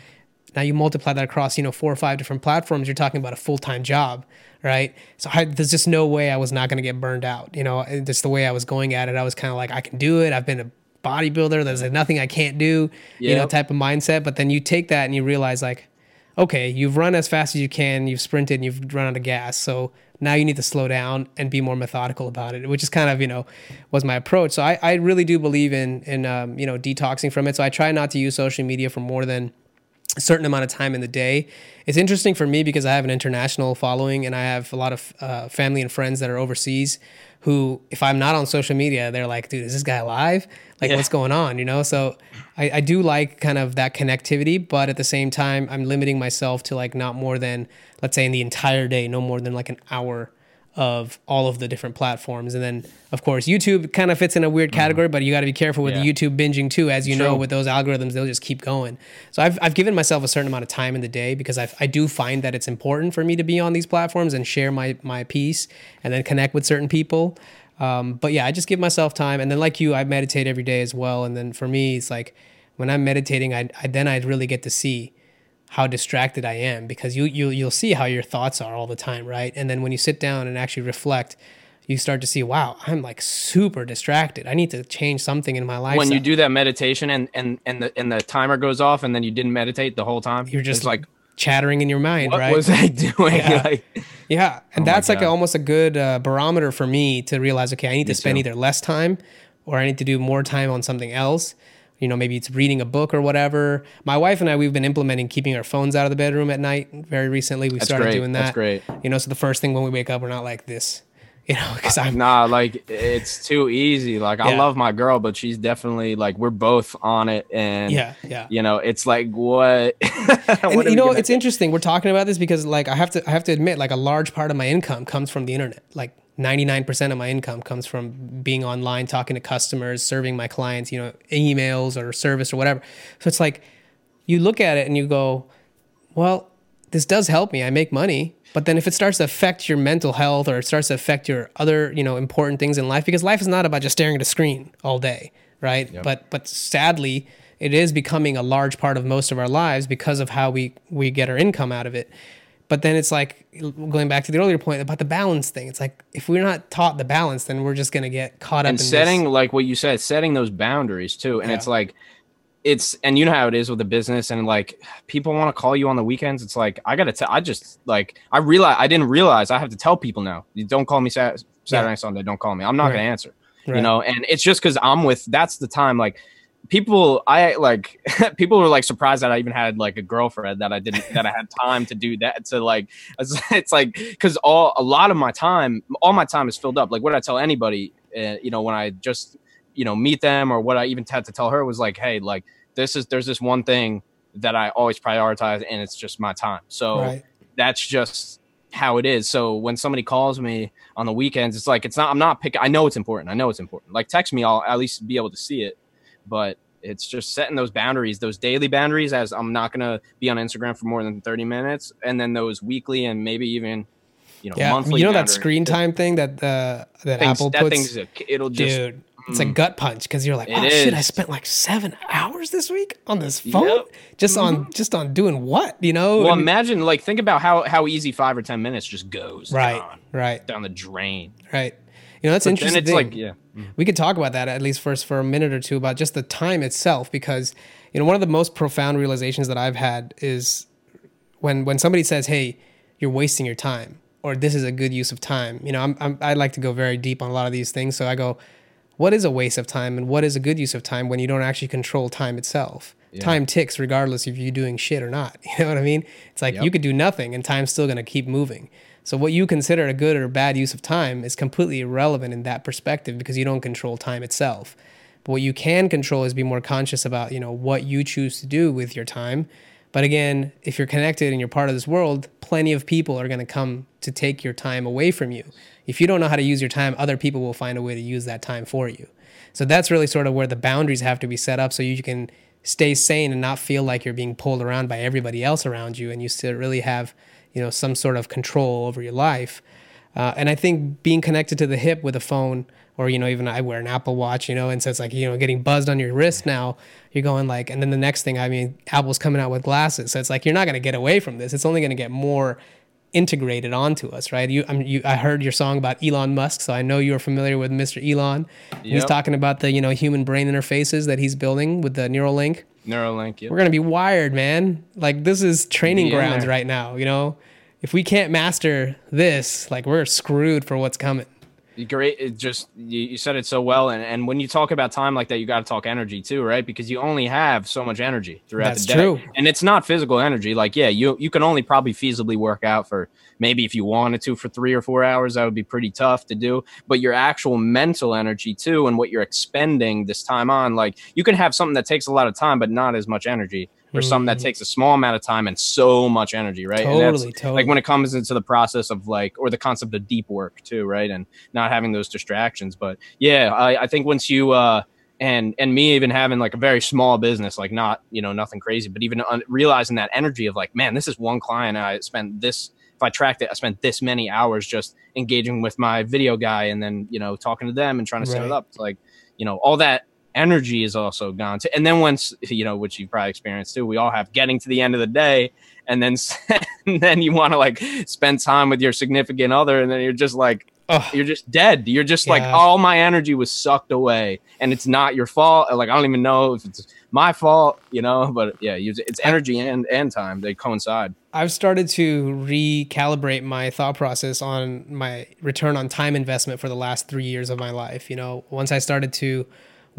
Speaker 1: Now you multiply that across, you know, four or five different platforms, you're talking about a full-time job, right? So I, there's just no way I was not going to get burned out. You know, just the way I was going at it, I was kind of like, I can do it. I've been a bodybuilder. There's like nothing I can't do, you know, type of mindset. But then you take that and you realize like, okay, you've run as fast as you can, you've sprinted, and you've run out of gas. So now you need to slow down and be more methodical about it, which is kind of, you know, was my approach. So I, I really do believe in, in um, you know, detoxing from it. So I try not to use social media for more than a certain amount of time in the day. It's interesting for me because I have an international following and I have a lot of uh, family and friends that are overseas who, if I'm not on social media, they're like, dude, is this guy alive? Like,
Speaker 2: Yeah.
Speaker 1: what's going on? You know? So I, I do like kind of that connectivity, but at the same time, I'm limiting myself to like not more than, let's say, in the entire day, no more than like an hour of all of the different platforms. And then, of course, YouTube kind of fits in a weird category, but you got to be careful with
Speaker 2: Yeah.
Speaker 1: the YouTube binging too. As you know, with those algorithms, they'll just keep going. So I've, I've given myself a certain amount of time in the day because I, I do find that it's important for me to be on these platforms and share my, my piece and then connect with certain people. Um, but yeah, I just give myself time. And then like you, I meditate every day as well. And then for me, it's like when I'm meditating, I, I then I really get to see how distracted I am because you you you'll see how your thoughts are all the time, right? And then when you sit down and actually reflect, you start to see, wow, I'm like super distracted. I need to change something in my life.
Speaker 2: When you do that meditation and and and the and the timer goes off and then you didn't meditate the whole time,
Speaker 1: you're just
Speaker 2: like
Speaker 1: chattering in your mind,
Speaker 2: what
Speaker 1: right?
Speaker 2: What was I doing?
Speaker 1: Yeah.
Speaker 2: Like,
Speaker 1: Yeah, and
Speaker 2: Oh
Speaker 1: that's like a, almost a good uh, barometer for me to realize. Okay, I need to spend
Speaker 2: too.
Speaker 1: either less time, or I need to do more time on something else. You know, maybe it's reading a book or whatever. My wife and I, we've been implementing keeping our phones out of the bedroom at night. Very recently, we started
Speaker 2: great.
Speaker 1: doing that.
Speaker 2: That's great.
Speaker 1: You know, so the first thing when we wake up, we're not like this. You know, because uh, I'm
Speaker 2: nah, like it's too easy. Like I love my girl, but she's definitely like we're both on it, and
Speaker 1: yeah, yeah.
Speaker 2: you know, it's like what? what
Speaker 1: and you know
Speaker 2: gonna-
Speaker 1: it's interesting we're talking about this because like i have to i have to admit like a large part of my income comes from the internet like 99% of my income comes from being online talking to customers serving my clients you know emails or service or whatever. So it's like you look at it and you go well this does help me. I make money. But then if it starts to affect your mental health or it starts to affect your other you know important things in life because life is not about just staring at a screen all day right? But but sadly it is becoming a large part of most of our lives because of how we we get our income out of it but then it's like going back to the earlier point about the balance thing it's like if we're not taught the balance then we're just going to get caught up
Speaker 2: and
Speaker 1: in
Speaker 2: setting
Speaker 1: this.
Speaker 2: like what you said, setting those boundaries too. And
Speaker 1: Yeah.
Speaker 2: it's like it's and you know how it is with the business and like people want to call you on the weekends. It's like I gotta tell. I just like I realize I didn't realize I have to tell people now. You don't call me Sat- Saturday,
Speaker 1: Yeah.
Speaker 2: Sunday. Don't call me. I'm not
Speaker 1: Right.
Speaker 2: gonna answer.
Speaker 1: Right.
Speaker 2: You know, and it's just because I'm with. That's the time. Like people i like people were like surprised that i even had like a girlfriend that i didn't that i had time to do that. To like it's, it's like because all a lot of my time all my time is filled up. Like what i tell anybody uh, you know when i just you know meet them or what i even had to tell her was like hey like this is there's this one thing that i always prioritize and it's just my time. So
Speaker 1: Right.
Speaker 2: that's just how it is. So when somebody calls me on the weekends it's like it's not i'm not picking i know it's important. I know it's important. Like text me i'll at least be able to see it but it's just setting those boundaries those daily boundaries as i'm not going to be on instagram for more than 30 minutes and then those weekly and maybe even you know
Speaker 1: Yeah,
Speaker 2: monthly
Speaker 1: you know that screen time thing that uh, that
Speaker 2: Things-
Speaker 1: Apple
Speaker 2: that
Speaker 1: puts.
Speaker 2: thing's a, it'll just
Speaker 1: Dude, it's a
Speaker 2: Mm.
Speaker 1: gut punch because you're like, oh shit, I spent like seven hours this week on this phone,
Speaker 2: Yep.
Speaker 1: just on just on doing what, you know?
Speaker 2: well
Speaker 1: And-
Speaker 2: imagine like think about how how easy five or ten minutes just goes
Speaker 1: right,
Speaker 2: gone,
Speaker 1: right,
Speaker 2: down the drain
Speaker 1: right. You know, that's
Speaker 2: But
Speaker 1: interesting.
Speaker 2: then like yeah.
Speaker 1: We could talk about that at least first for a minute or two about just the time itself because you know one of the most profound realizations that i've had is when when somebody says hey you're wasting your time or this is a good use of time. You know I'm, I'm i like to go very deep on a lot of these things. So i go what is a waste of time and what is a good use of time when you don't actually control time itself? Time ticks regardless if you're doing shit or not. You know what i mean? It's like
Speaker 2: Yep.
Speaker 1: you could do nothing and time's still going to keep moving so what you consider a good or bad use of time is completely irrelevant in that perspective because you don't control time itself. But what you can control is be more conscious about you know what you choose to do with your time. But again if you're connected and you're part of this world plenty of people are going to come to take your time away from you. If you don't know how to use your time other people will find a way to use that time for you. So that's really sort of where the boundaries have to be set up so you can stay sane and not feel like you're being pulled around by everybody else around you and you still really have you know some sort of control over your life uh, and I think being connected to the hip with a phone, or you know, even I wear an Apple Watch, you know, and so it's like you know, getting buzzed on your wrist now. You're going like, and then the next thing, I mean, Apple's coming out with glasses, so it's like you're not going to get away from this. It's only going to get more integrated onto us, right? You, I, mean, you, I heard your song about Elon Musk, so I know you're familiar with Mr. Elon. He's talking about the you know human brain interfaces that he's building with the Neuralink.
Speaker 2: neuralink yeah
Speaker 1: We're gonna be wired, man. Like this is training
Speaker 2: in
Speaker 1: grounds right now. You know, if we can't master this, like we're screwed for what's coming.
Speaker 2: great it just you, you said it so well. And, and when you talk about time like that you got to talk energy too right? Because you only have so much energy throughout
Speaker 1: That's
Speaker 2: the day.
Speaker 1: true.
Speaker 2: and it's not physical energy. Like yeah you you can only probably feasibly work out for maybe if you wanted to for three or four hours that would be pretty tough to do. But your actual mental energy too and what you're expending this time on like you can have something that takes a lot of time but not as much energy or something that takes a small amount of time and so much energy right?
Speaker 1: Totally, totally.
Speaker 2: like when it comes into the process of like or the concept of deep work too right? And not having those distractions. But yeah i, I think once you uh and and me even having like a very small business like not you know nothing crazy but even un- realizing that energy of like man this is one client i spent this if i tracked it i spent this many hours just engaging with my video guy and then you know talking to them and trying to set
Speaker 1: Right.
Speaker 2: it up. It's like you know all that energy is also gone to and then once you know which you've probably experienced too we all have getting to the end of the day and then and then you want to like spend time with your significant other and then you're just like
Speaker 1: Ugh.
Speaker 2: you're just dead. You're just like all my energy was sucked away and it's not your fault. Like i don't even know if it's my fault you know but yeah it's energy and and time. They coincide.
Speaker 1: I've started to recalibrate my thought process on my return on time investment for the last three years of my life. You know, once I started to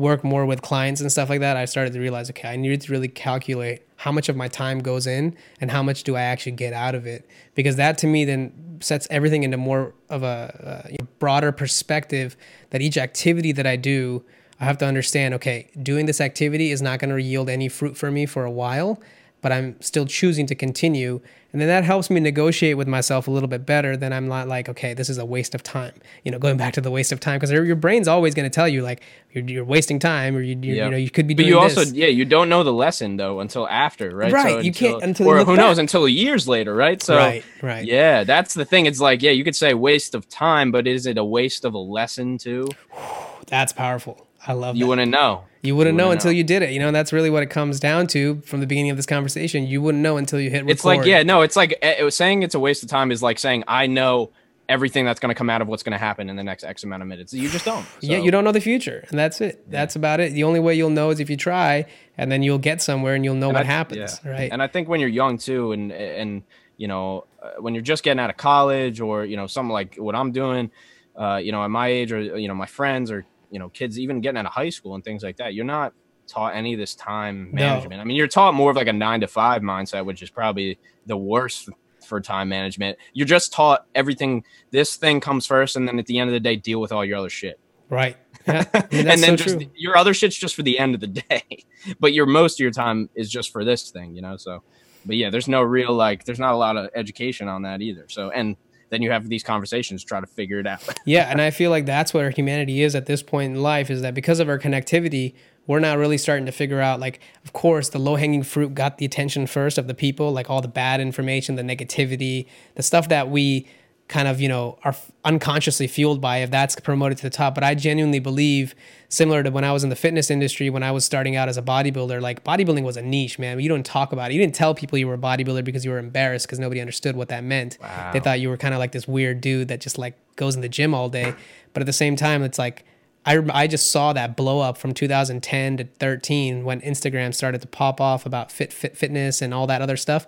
Speaker 1: work more with clients and stuff like that, I started to realize, okay, I needed to really calculate how much of my time goes in and how much do I actually get out of it. Because that to me then sets everything into more of a, a broader perspective that each activity that I do, I have to understand, okay, doing this activity is not going to yield any fruit for me for a while but I'm still choosing to continue. And then that helps me negotiate with myself a little bit better. Then I'm not like, okay, this is a waste of time. You know, going back to the waste of time because your brain's always going to tell you like you're, you're wasting time or you, you,
Speaker 2: Yeah.
Speaker 1: you know you could be
Speaker 2: but you also
Speaker 1: this.
Speaker 2: yeah you don't know the lesson though until after right
Speaker 1: Right, you can't until
Speaker 2: or who knows until years later right so
Speaker 1: right, right.
Speaker 2: yeah that's the thing it's like yeah you could say waste of time but is it a waste of a lesson too
Speaker 1: That's powerful. I love
Speaker 2: you
Speaker 1: that.
Speaker 2: wouldn't know
Speaker 1: You wouldn't
Speaker 2: you
Speaker 1: know
Speaker 2: wouldn't
Speaker 1: until
Speaker 2: know.
Speaker 1: you did it. You know, that's really what it comes down to from the beginning of this conversation. You wouldn't know until you hit record.
Speaker 2: It's like yeah, no, it's like eh, it was saying it's a waste of time is like saying I know everything that's going to come out of what's going to happen in the next X amount of minutes. You just don't.
Speaker 1: Yeah, you don't know the future, and that's it. That's about it. The only way you'll know is if you try, and then you'll get somewhere, and you'll know
Speaker 2: and
Speaker 1: what
Speaker 2: I-
Speaker 1: happens,
Speaker 2: yeah.
Speaker 1: right?
Speaker 2: And I think when you're young too, and and you know uh, when you're just getting out of college or you know something like what I'm doing, uh, you know at my age or you know my friends or you know kids even getting out of high school and things like that, you're not taught any of this time management. No. I mean, you're taught more of like a nine to five mindset, which is probably the worst for time management. You're just taught everything. This thing comes first, and then at the end of the day, deal with all your other shit.
Speaker 1: Right.
Speaker 2: Yeah. I mean, and then so just true. your other shit's just for the end of the day, but your most of your time is just for this thing, you know. So, but yeah, there's no real like, there's not a lot of education on that either. So, and then you have these conversations try to figure it out.
Speaker 1: yeah, and I feel like that's what our humanity is at this point in life is that because of our connectivity, we're not really starting to figure out like of course the low-hanging fruit got the attention first of the people, like all the bad information, the negativity, the stuff that we kind of you know are unconsciously fueled by if that's promoted to the top. But i genuinely believe similar to when i was in the fitness industry when i was starting out as a bodybuilder like bodybuilding was a niche man. You don't talk about it. You didn't tell people you were a bodybuilder because you were embarrassed because nobody understood what that meant. Wow. they thought you were kind of like this weird dude that just like goes in the gym all day. But at the same time it's like I, I just saw that blow up from 2010 to 13 when Instagram started to pop off about fit, fit fitness and all that other stuff.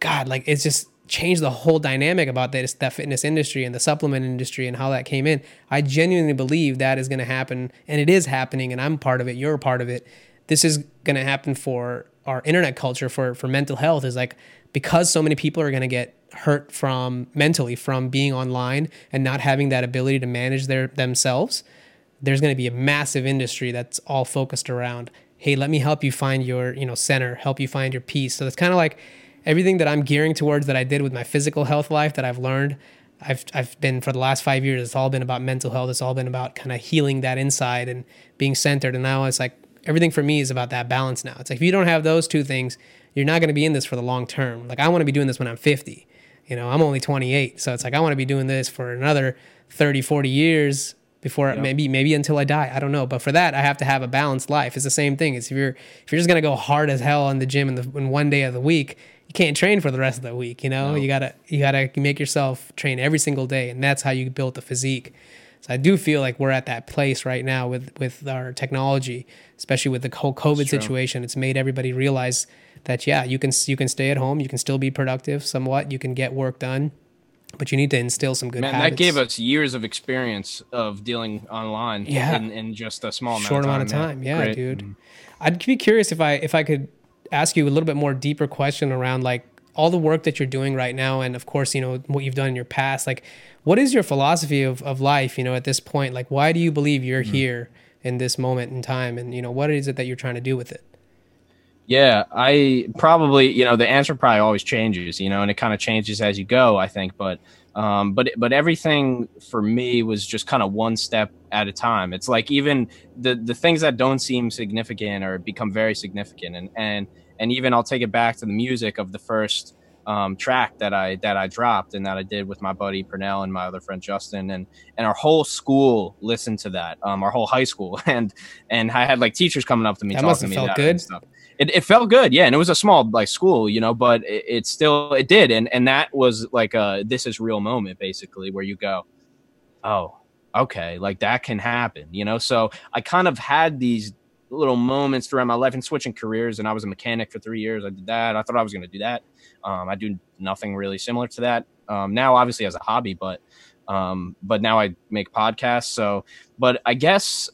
Speaker 1: God, like it's just change the whole dynamic about that that fitness industry and the supplement industry and how that came in. I genuinely believe that is going to happen, and it is happening, and I'm part of it. You're part of it. This is going to happen for our internet culture for for mental health. Is like because so many people are going to get hurt from mentally from being online and not having that ability to manage their themselves. There's going to be a massive industry that's all focused around, hey, let me help you find your you know center, help you find your peace. So it's kind of like everything that I'm gearing towards that I did with my physical health life that I've learned, I've I've been for the last five years. It's all been about mental health. It's all been about kind of healing that inside and being centered. And now it's like everything for me is about that balance. Now it's like if you don't have those two things, you're not going to be in this for the long term. Like I want to be doing this when I'm 50. You know, I'm only 28, so it's like I want to be doing this for another 30, 40 years before yep. maybe maybe until I die. I don't know, but for that I have to have a balanced life. It's the same thing. It's if you're if you're just gonna go hard as hell in the gym in the in one day of the week, you can't train for the rest of the week. You know, no. you gotta you gotta make yourself train every single day, and that's how you build the physique. So I do feel like we're at that place right now with with our technology, especially with the whole COVID situation. It's made everybody realize that yeah, you can you can stay at home, you can still be productive somewhat, you can get work done, but you need to instill some good.
Speaker 2: Man,
Speaker 1: habits.
Speaker 2: that gave us years of experience of dealing online. Yeah. in, in just a small
Speaker 1: short amount of time. Amount of time. Yeah, Great. dude. Mm-hmm. I'd be curious if I if I could ask you a little bit more deeper question around like all the work that you're doing right now and of course you know what you've done in your past like what is your philosophy of, of life you know at this point? Like why do you believe you're mm-hmm. here in this moment in time? And you know what is it that you're trying to do with it
Speaker 2: yeah i probably you know the answer probably always changes you know and it kind of changes as you go i think but um, but but everything for me was just kind of one step at a time. It's like even the the things that don't seem significant or become very significant, and and and even I'll take it back to the music of the first um, track that I that I dropped and that I did with my buddy Pernell and my other friend Justin and and our whole school listened to that um, our whole high school and and I had like teachers coming up to me
Speaker 1: that talking to me felt good stuff
Speaker 2: it, it felt good yeah and it was a small like school you know but it, it still it did and and that was like a this is real moment basically where you go oh okay like that can happen you know? So i kind of had these little moments throughout my life and switching careers and i was a mechanic for three years i did that i thought i was going to do that um, i do nothing really similar to that um, now obviously as a hobby but um, but now i make podcasts so but i guess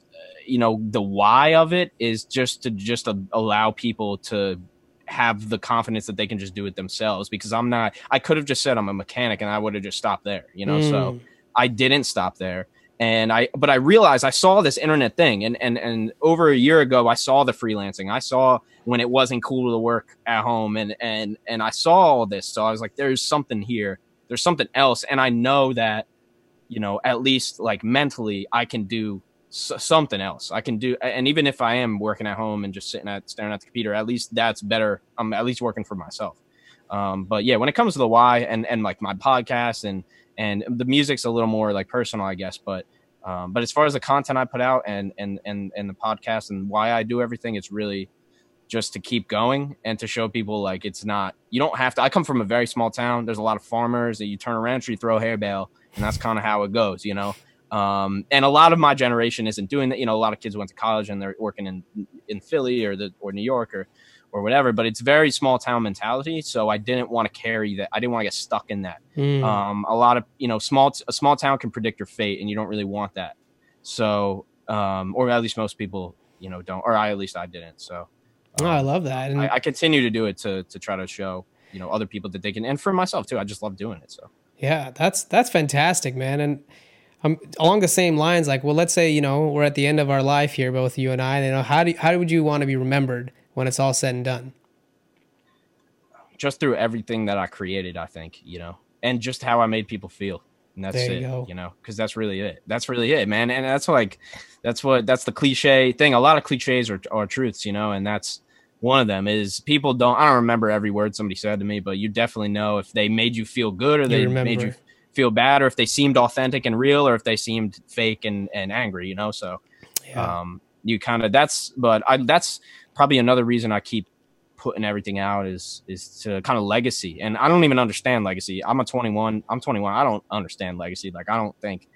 Speaker 2: you know the why of it is just to just uh, allow people to have the confidence that they can just do it themselves because i'm not i could have just said i'm a mechanic and i would have just stopped there you know mm. so i didn't stop there. And i but i realized i saw this internet thing and and and over a year ago i saw the freelancing. I saw when it wasn't cool to work at home and and and i saw all this. So i was like there's something here. There's something else. And i know that you know at least like mentally i can do something else I can do. And even if I am working at home and just sitting at staring at the computer, at least that's better. I'm at least working for myself. Um, but yeah, when it comes to the why and and like my podcast and and the music's a little more like personal, I guess. But um, but as far as the content I put out and and and and the podcast and why I do everything, it's really just to keep going and to show people like it's not you don't have to. I come from a very small town. There's a lot of farmers that you turn around, you throw hay bale, and that's kind of how it goes, you know. Um, and a lot of my generation isn't doing that. You know, a lot of kids went to college and they're working in in Philly or the or New York or or whatever. But it's very small town mentality. So I didn't want to carry that. I didn't want to get stuck in that. Mm. Um, a lot of you know, small a small town can predict your fate, and you don't really want that. So, um, or at least most people you know don't or I at least I didn't. So
Speaker 1: um, oh, I love that.
Speaker 2: And I, I continue to do it to to try to show you know other people that they can and for myself too. I just love doing it. So
Speaker 1: yeah, that's that's fantastic, man. And um, along the same lines, like, well, let's say you know we're at the end of our life here, both you and I. You know, how do how would you want to be remembered when it's all said and done?
Speaker 2: Just through everything that I created, I think you know, and just how I made people feel, and that's you it. Go. You know, because that's really it. That's really it, man. And that's like, that's what that's the cliche thing. A lot of cliches are, are truths, you know, and that's one of them is people don't. I don't remember every word somebody said to me, but you definitely know if they made you feel good or they made you feel bad or if they seemed authentic and real or if they seemed fake and, and angry, you know? So, yeah. um, you kind of, that's, but I, that's probably another reason I keep putting everything out is, is to kind of legacy. And I don't even understand legacy. I'm a 21, I'm 21. I don't understand legacy. Like, I don't think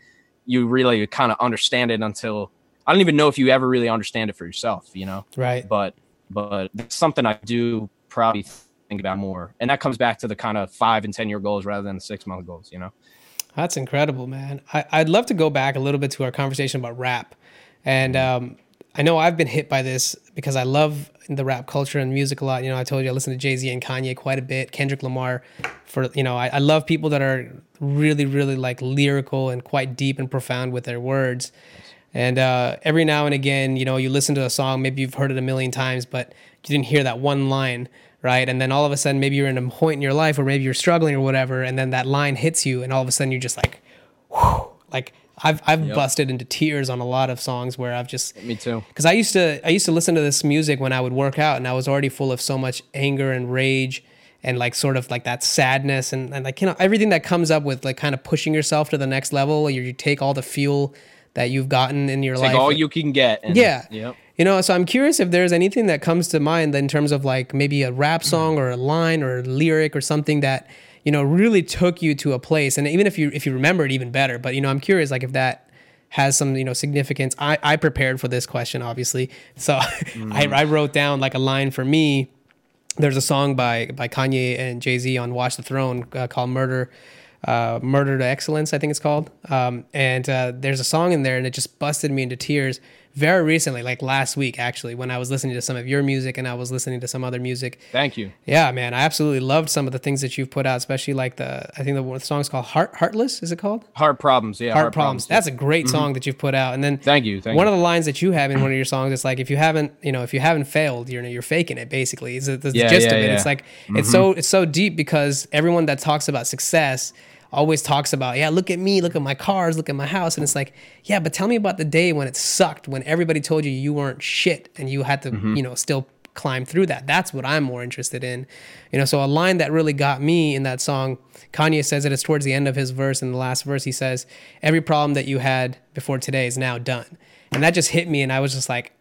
Speaker 2: you really kind of understand it until I don't even know if you ever really understand it for yourself, you know?
Speaker 1: Right.
Speaker 2: But, but something I do probably think about more. And that comes back to the kind of five and 10 year goals rather than the six month goals, you know?
Speaker 1: That's incredible, man. I, would love to go back a little bit to our conversation about rap. And um, I know I've been hit by this because I love the rap culture and music a lot. You know, I told you I listen to Jay Z and Kanye quite a bit, Kendrick Lamar. For you know, I, I love people that are really, really like lyrical and quite deep and profound with their words. And uh, every now and again, you know, you listen to a song, maybe you've heard it a million times, but you didn't hear that one line right? And then all of a sudden, maybe you're in a point in your life where maybe you're struggling or whatever, and then that line hits you, and all of a sudden you're just like, whew, like I've I've yep. busted into tears on a lot of songs where I've just
Speaker 2: me too
Speaker 1: because I used to I used to listen to this music when I would work out, and I was already full of so much anger and rage. And like sort of like that sadness and, and like you know everything that comes up with like kind of pushing yourself to the next level. You, you take all the fuel that you've gotten in your life.
Speaker 2: take
Speaker 1: life.
Speaker 2: all you can get.
Speaker 1: And, yeah. Yep. You know, so I'm curious if there's anything that comes to mind in terms of like maybe a rap song or a line or a lyric or something that you know really took you to a place. And even if you if you remember it, even better. But you know, I'm curious like if that has some you know significance. I I prepared for this question obviously, so mm. I, I wrote down like a line for me. There's a song by by Kanye and Jay Z on Watch the Throne uh, called "Murder." Uh, Murder to Excellence, I think it's called. Um, and uh, there's a song in there, and it just busted me into tears very recently, like last week, actually, when I was listening to some of your music and I was listening to some other music.
Speaker 2: Thank you.
Speaker 1: Yeah, man, I absolutely loved some of the things that you've put out, especially like the I think the song's called Heart Heartless. Is it called
Speaker 2: Heart Problems? Yeah,
Speaker 1: Heart, Heart Problems. Problems. That's a great mm-hmm. song that you've put out. And then
Speaker 2: thank you. Thank
Speaker 1: one
Speaker 2: you.
Speaker 1: of the lines that you have in one of your songs is like if you haven't, you know, if you haven't failed, you're you're faking it. Basically, is the, the yeah, gist yeah, of it. Yeah. It's like mm-hmm. it's so it's so deep because everyone that talks about success always talks about, yeah, look at me, look at my cars, look at my house. And it's like, yeah, but tell me about the day when it sucked, when everybody told you you weren't shit and you had to, mm-hmm. you know, still climb through that. That's what I'm more interested in. You know, so a line that really got me in that song, Kanye says it is towards the end of his verse. In the last verse, he says, Every problem that you had before today is now done. And that just hit me. And I was just like,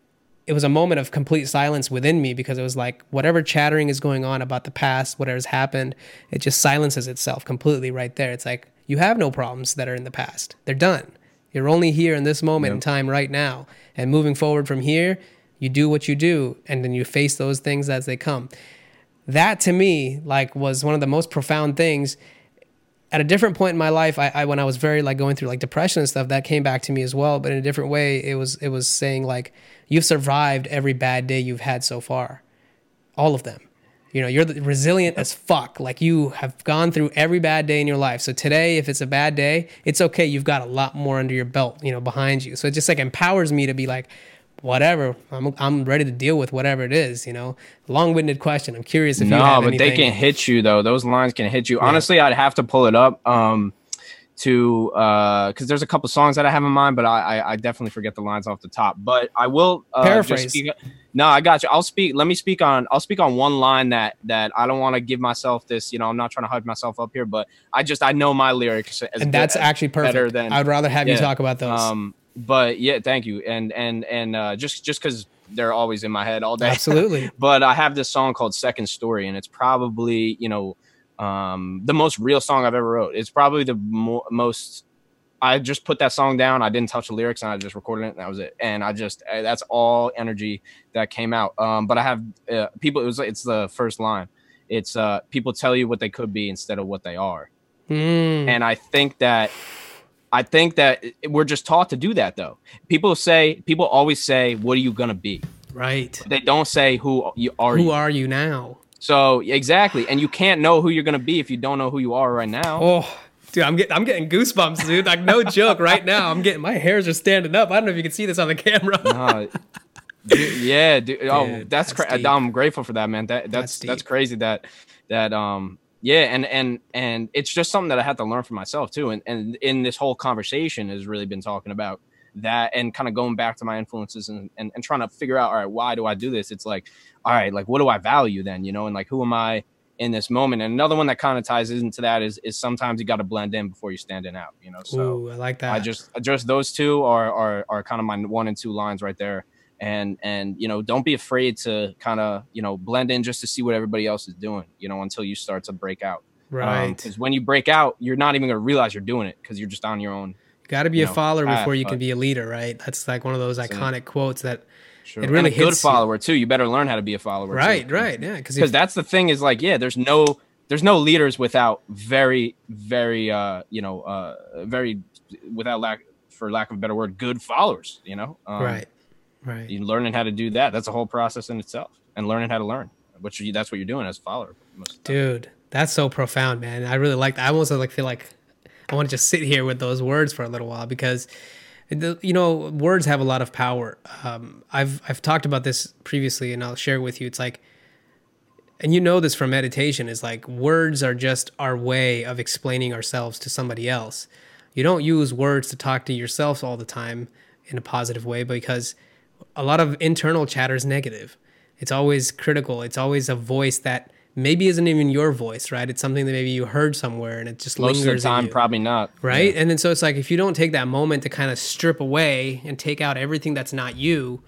Speaker 1: it was a moment of complete silence within me because it was like whatever chattering is going on about the past, whatever's happened, it just silences itself completely right there. It's like you have no problems that are in the past. They're done. You're only here in this moment yep. in time right now. And moving forward from here, you do what you do and then you face those things as they come. That to me, like, was one of the most profound things at a different point in my life, I, I, when I was very like going through like depression and stuff, that came back to me as well. But in a different way, it was it was saying like you've survived every bad day you've had so far, all of them. You know, you're resilient as fuck. Like you have gone through every bad day in your life. So today, if it's a bad day, it's okay. You've got a lot more under your belt, you know, behind you. So it just like empowers me to be like, whatever. I'm I'm ready to deal with whatever it is. You know, long-winded question. I'm curious if you had anything. no,
Speaker 2: but anything. they can hit you though. Those lines can hit you. Yeah. Honestly, I'd have to pull it up. Um, to uh because there's a couple songs that I have in mind, but I, I, I definitely forget the lines off the top. But I will
Speaker 1: uh, paraphrase.
Speaker 2: Speak, no, I got you. I'll speak. Let me speak on. I'll speak on one line that that I don't want to give myself this. You know, I'm not trying to hype myself up here, but I just I know my lyrics,
Speaker 1: and that's good, actually perfect. Better than I'd rather have yeah, you talk about those. Um,
Speaker 2: but yeah, thank you. And and and uh, just just because they're always in my head all day.
Speaker 1: Absolutely.
Speaker 2: but I have this song called Second Story, and it's probably you know um, the most real song I've ever wrote. It's probably the mo- most. I just put that song down. I didn't touch the lyrics, and I just recorded it, and that was it. And I just eh, that's all energy that came out. Um, but I have uh, people. It was it's the first line. It's uh, people tell you what they could be instead of what they are.
Speaker 1: Mm.
Speaker 2: And I think that I think that we're just taught to do that though. People say people always say, "What are you gonna be?"
Speaker 1: Right.
Speaker 2: They don't say who you are.
Speaker 1: Who
Speaker 2: you.
Speaker 1: are you now?
Speaker 2: So exactly, and you can't know who you're gonna be if you don't know who you are right now.
Speaker 1: Oh, dude, I'm getting I'm getting goosebumps, dude. Like no joke, right now I'm getting my hairs are standing up. I don't know if you can see this on the camera.
Speaker 2: No, dude, yeah, dude. oh,
Speaker 1: Dude,
Speaker 2: that's,
Speaker 1: that's
Speaker 2: cra- I'm grateful for that, man. That
Speaker 1: That's
Speaker 2: that's that's, crazy. That that um yeah, and and and it's just something that I had to learn for myself too. And and in this whole conversation has really been talking about that and kind of going back to my influences and, and and trying to figure out all right why do I do this? It's like all right, like what do I value then? You know, and like who am I in this moment? And another one that kind of ties into that is is sometimes you got to blend in before you're standing out. You know, so.
Speaker 1: Ooh, I like that.
Speaker 2: I just just those two are are are kind of my one and two lines right there. And and you know, don't be afraid to kind of you know blend in just to see what everybody else is doing. You know, until you start to break out.
Speaker 1: Um, right.
Speaker 2: Because when you break out, you're not even gonna realize you're doing it because you're just on your own.
Speaker 1: Got to be
Speaker 2: you
Speaker 1: a
Speaker 2: know,
Speaker 1: follower before you can be a leader, right? That's like one of those iconic quotes that.
Speaker 2: Sure.
Speaker 1: It really
Speaker 2: and a good
Speaker 1: hits you.
Speaker 2: follower too. You better learn how to be a follower. too.
Speaker 1: Right, right, yeah. Because
Speaker 2: Because that's the thing is like, yeah, there's no there's no leaders without very very uh you know uh very without lack for lack of a better word good followers. You know. Um,
Speaker 1: right, right.
Speaker 2: you learning how to do that that's a whole process in itself and learning how to learn which you, that's what you're doing as a follower most of time.
Speaker 1: Dude, that's so profound, man. I really like that. I almost like feel like I want to just sit here with those words for a little while because the, you know words have a lot of power. Um, I've I've talked about this previously, and I'll share it with you. It's like, and you know this from meditation is like words are just our way of explaining ourselves to somebody else. You don't use words to talk to yourself all the time in a positive way because a lot of internal chatter is negative. It's always critical. It's always a voice that maybe isn't even your voice, right? It's something that maybe you heard somewhere and it just
Speaker 2: most of
Speaker 1: lingers
Speaker 2: the
Speaker 1: in
Speaker 2: time
Speaker 1: you,
Speaker 2: probably not
Speaker 1: right? And then so it's like if you don't take that moment to kind of strip away and take out everything that's not you,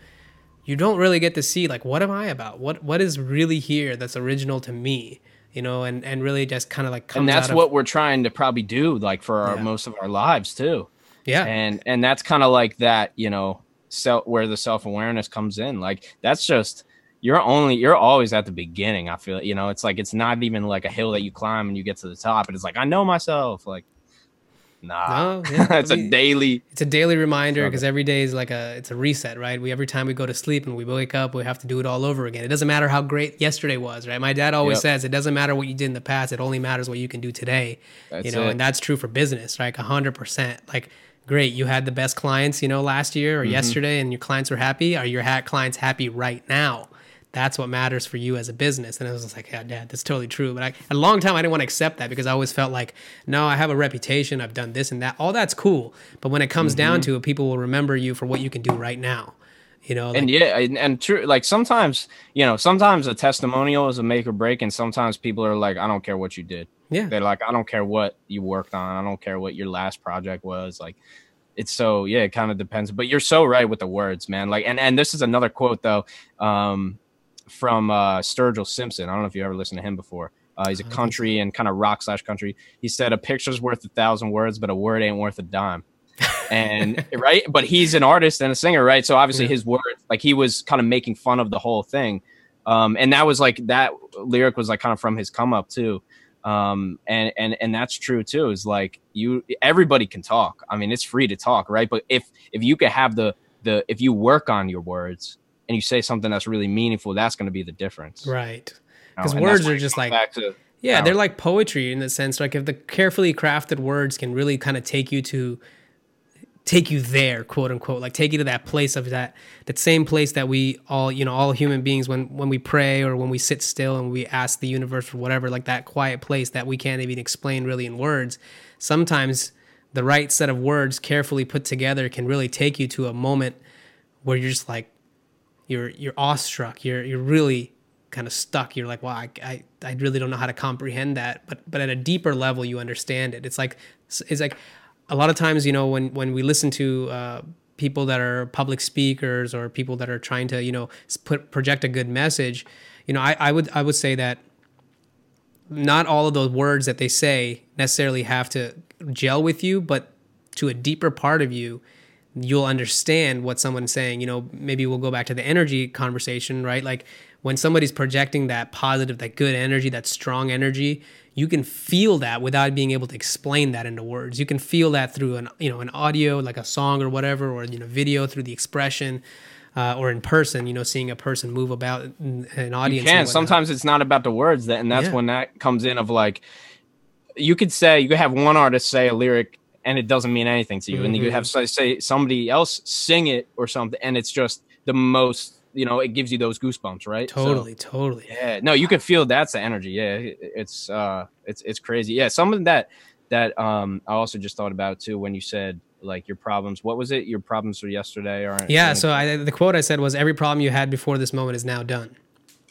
Speaker 1: you don't really get to see like what am I about? What what is really here that's original to me? You know, and and really just kind of like comes
Speaker 2: and that's
Speaker 1: of-
Speaker 2: what we're trying to probably do like for our,
Speaker 1: Yeah.
Speaker 2: most of our lives too
Speaker 1: yeah
Speaker 2: and and that's kind of like that you know self where the self-awareness comes in like that's just you're only you're always at the beginning i feel you know it's like it's not even like a hill that you climb and you get to the top and it's like i know myself like nah
Speaker 1: No, yeah,
Speaker 2: it's
Speaker 1: I
Speaker 2: a
Speaker 1: mean-
Speaker 2: daily
Speaker 1: It's a daily reminder because every day is like a it's a reset, right? We every time we go to sleep and we wake up, we have to do it all over again. It doesn't matter how great yesterday was, right? My dad always
Speaker 2: Yep.
Speaker 1: says it doesn't matter what you did in the past; it only matters what you can do today. you know,
Speaker 2: it.
Speaker 1: and that's true for business, right? hundred percent. Like, great, you had the best clients, you know, last year or
Speaker 2: Mm-hmm.
Speaker 1: yesterday, and your clients were happy. Are your hat clients happy right now? That's what matters for you as a business. And I was like, yeah, dad, that's totally true. But I, a long time I didn't want to accept that because I always felt like, no, I have a reputation. I've done this and that. All that's cool. But when it comes down to it, people will remember you for what you can do right now. You know, like,
Speaker 2: and yeah and, and true like sometimes you know sometimes a testimonial is a make or break and sometimes people are like i don't care what you did
Speaker 1: yeah,
Speaker 2: they're like i don't care what you worked on i don't care what your last project was like it's so yeah it kind of depends but you're so right with the words man like and and this is another quote though um from uh sturgill simpson i don't know if you ever listened to him before uh, he's a country and kind of rock slash country. He said, "A picture's worth a thousand words, but a word ain't worth a dime." and right, but he's an artist and a singer, right? So obviously
Speaker 1: Yeah.
Speaker 2: his words, like he was kind of making fun of the whole thing, um, and that was like that lyric was like kind of from his come up too, um, and and and that's true too. Is like you, everybody can talk. I mean, it's free to talk, right? But if if you can have the the if you work on your words and you say something that's really meaningful, that's going to be the difference.
Speaker 1: right.
Speaker 2: You know?
Speaker 1: 'Cause words are just like-
Speaker 2: to
Speaker 1: Yeah, they're like poetry in the sense like if the carefully crafted words can really kind of take you to take you there, quote unquote, like take you to that place of that that same place that we all, you know, all human beings when when we pray or when we sit still and we ask the universe for whatever, like that quiet place that we can't even explain really in words. Sometimes the right set of words carefully put together can really take you to a moment where you're just like you're you're awestruck. You're you're really kind of stuck. You're like, wow, I, I, I really don't know how to comprehend that. But but at a deeper level, you understand it. It's like it's like a lot of times, you know, when when we listen to uh, people that are public speakers or people that are trying to you know put project a good message, you know, I, I would I would say that not all of those words that they say necessarily have to gel with you, but to a deeper part of you, you'll understand what someone's saying. You know, maybe we'll go back to the energy conversation, right? Like when somebody's projecting that positive, that good energy, that strong energy, you can feel that without being able to explain that into words. You can feel that through an you know an audio, like a song or whatever, or you know video through the expression. Uh, or in person, you know, seeing a person move about an audience.
Speaker 2: You can. Sometimes it's not about the words, that, and that's yeah. when that comes in. Of like, you could say you could have one artist say a lyric and it doesn't mean anything to you. Mm-hmm. And you have mm-hmm. say somebody else sing it or something, and it's just the most. You know, it gives you those goosebumps, right?
Speaker 1: Totally, so, totally.
Speaker 2: Yeah, no, you can feel that's the energy. Yeah, it's uh, it's it's crazy. Yeah, something that that um I also just thought about too when you said like your problems. What was it? Your problems for yesterday aren't.
Speaker 1: Yeah. So I, the quote I said was, "Every problem you had before this moment is now done."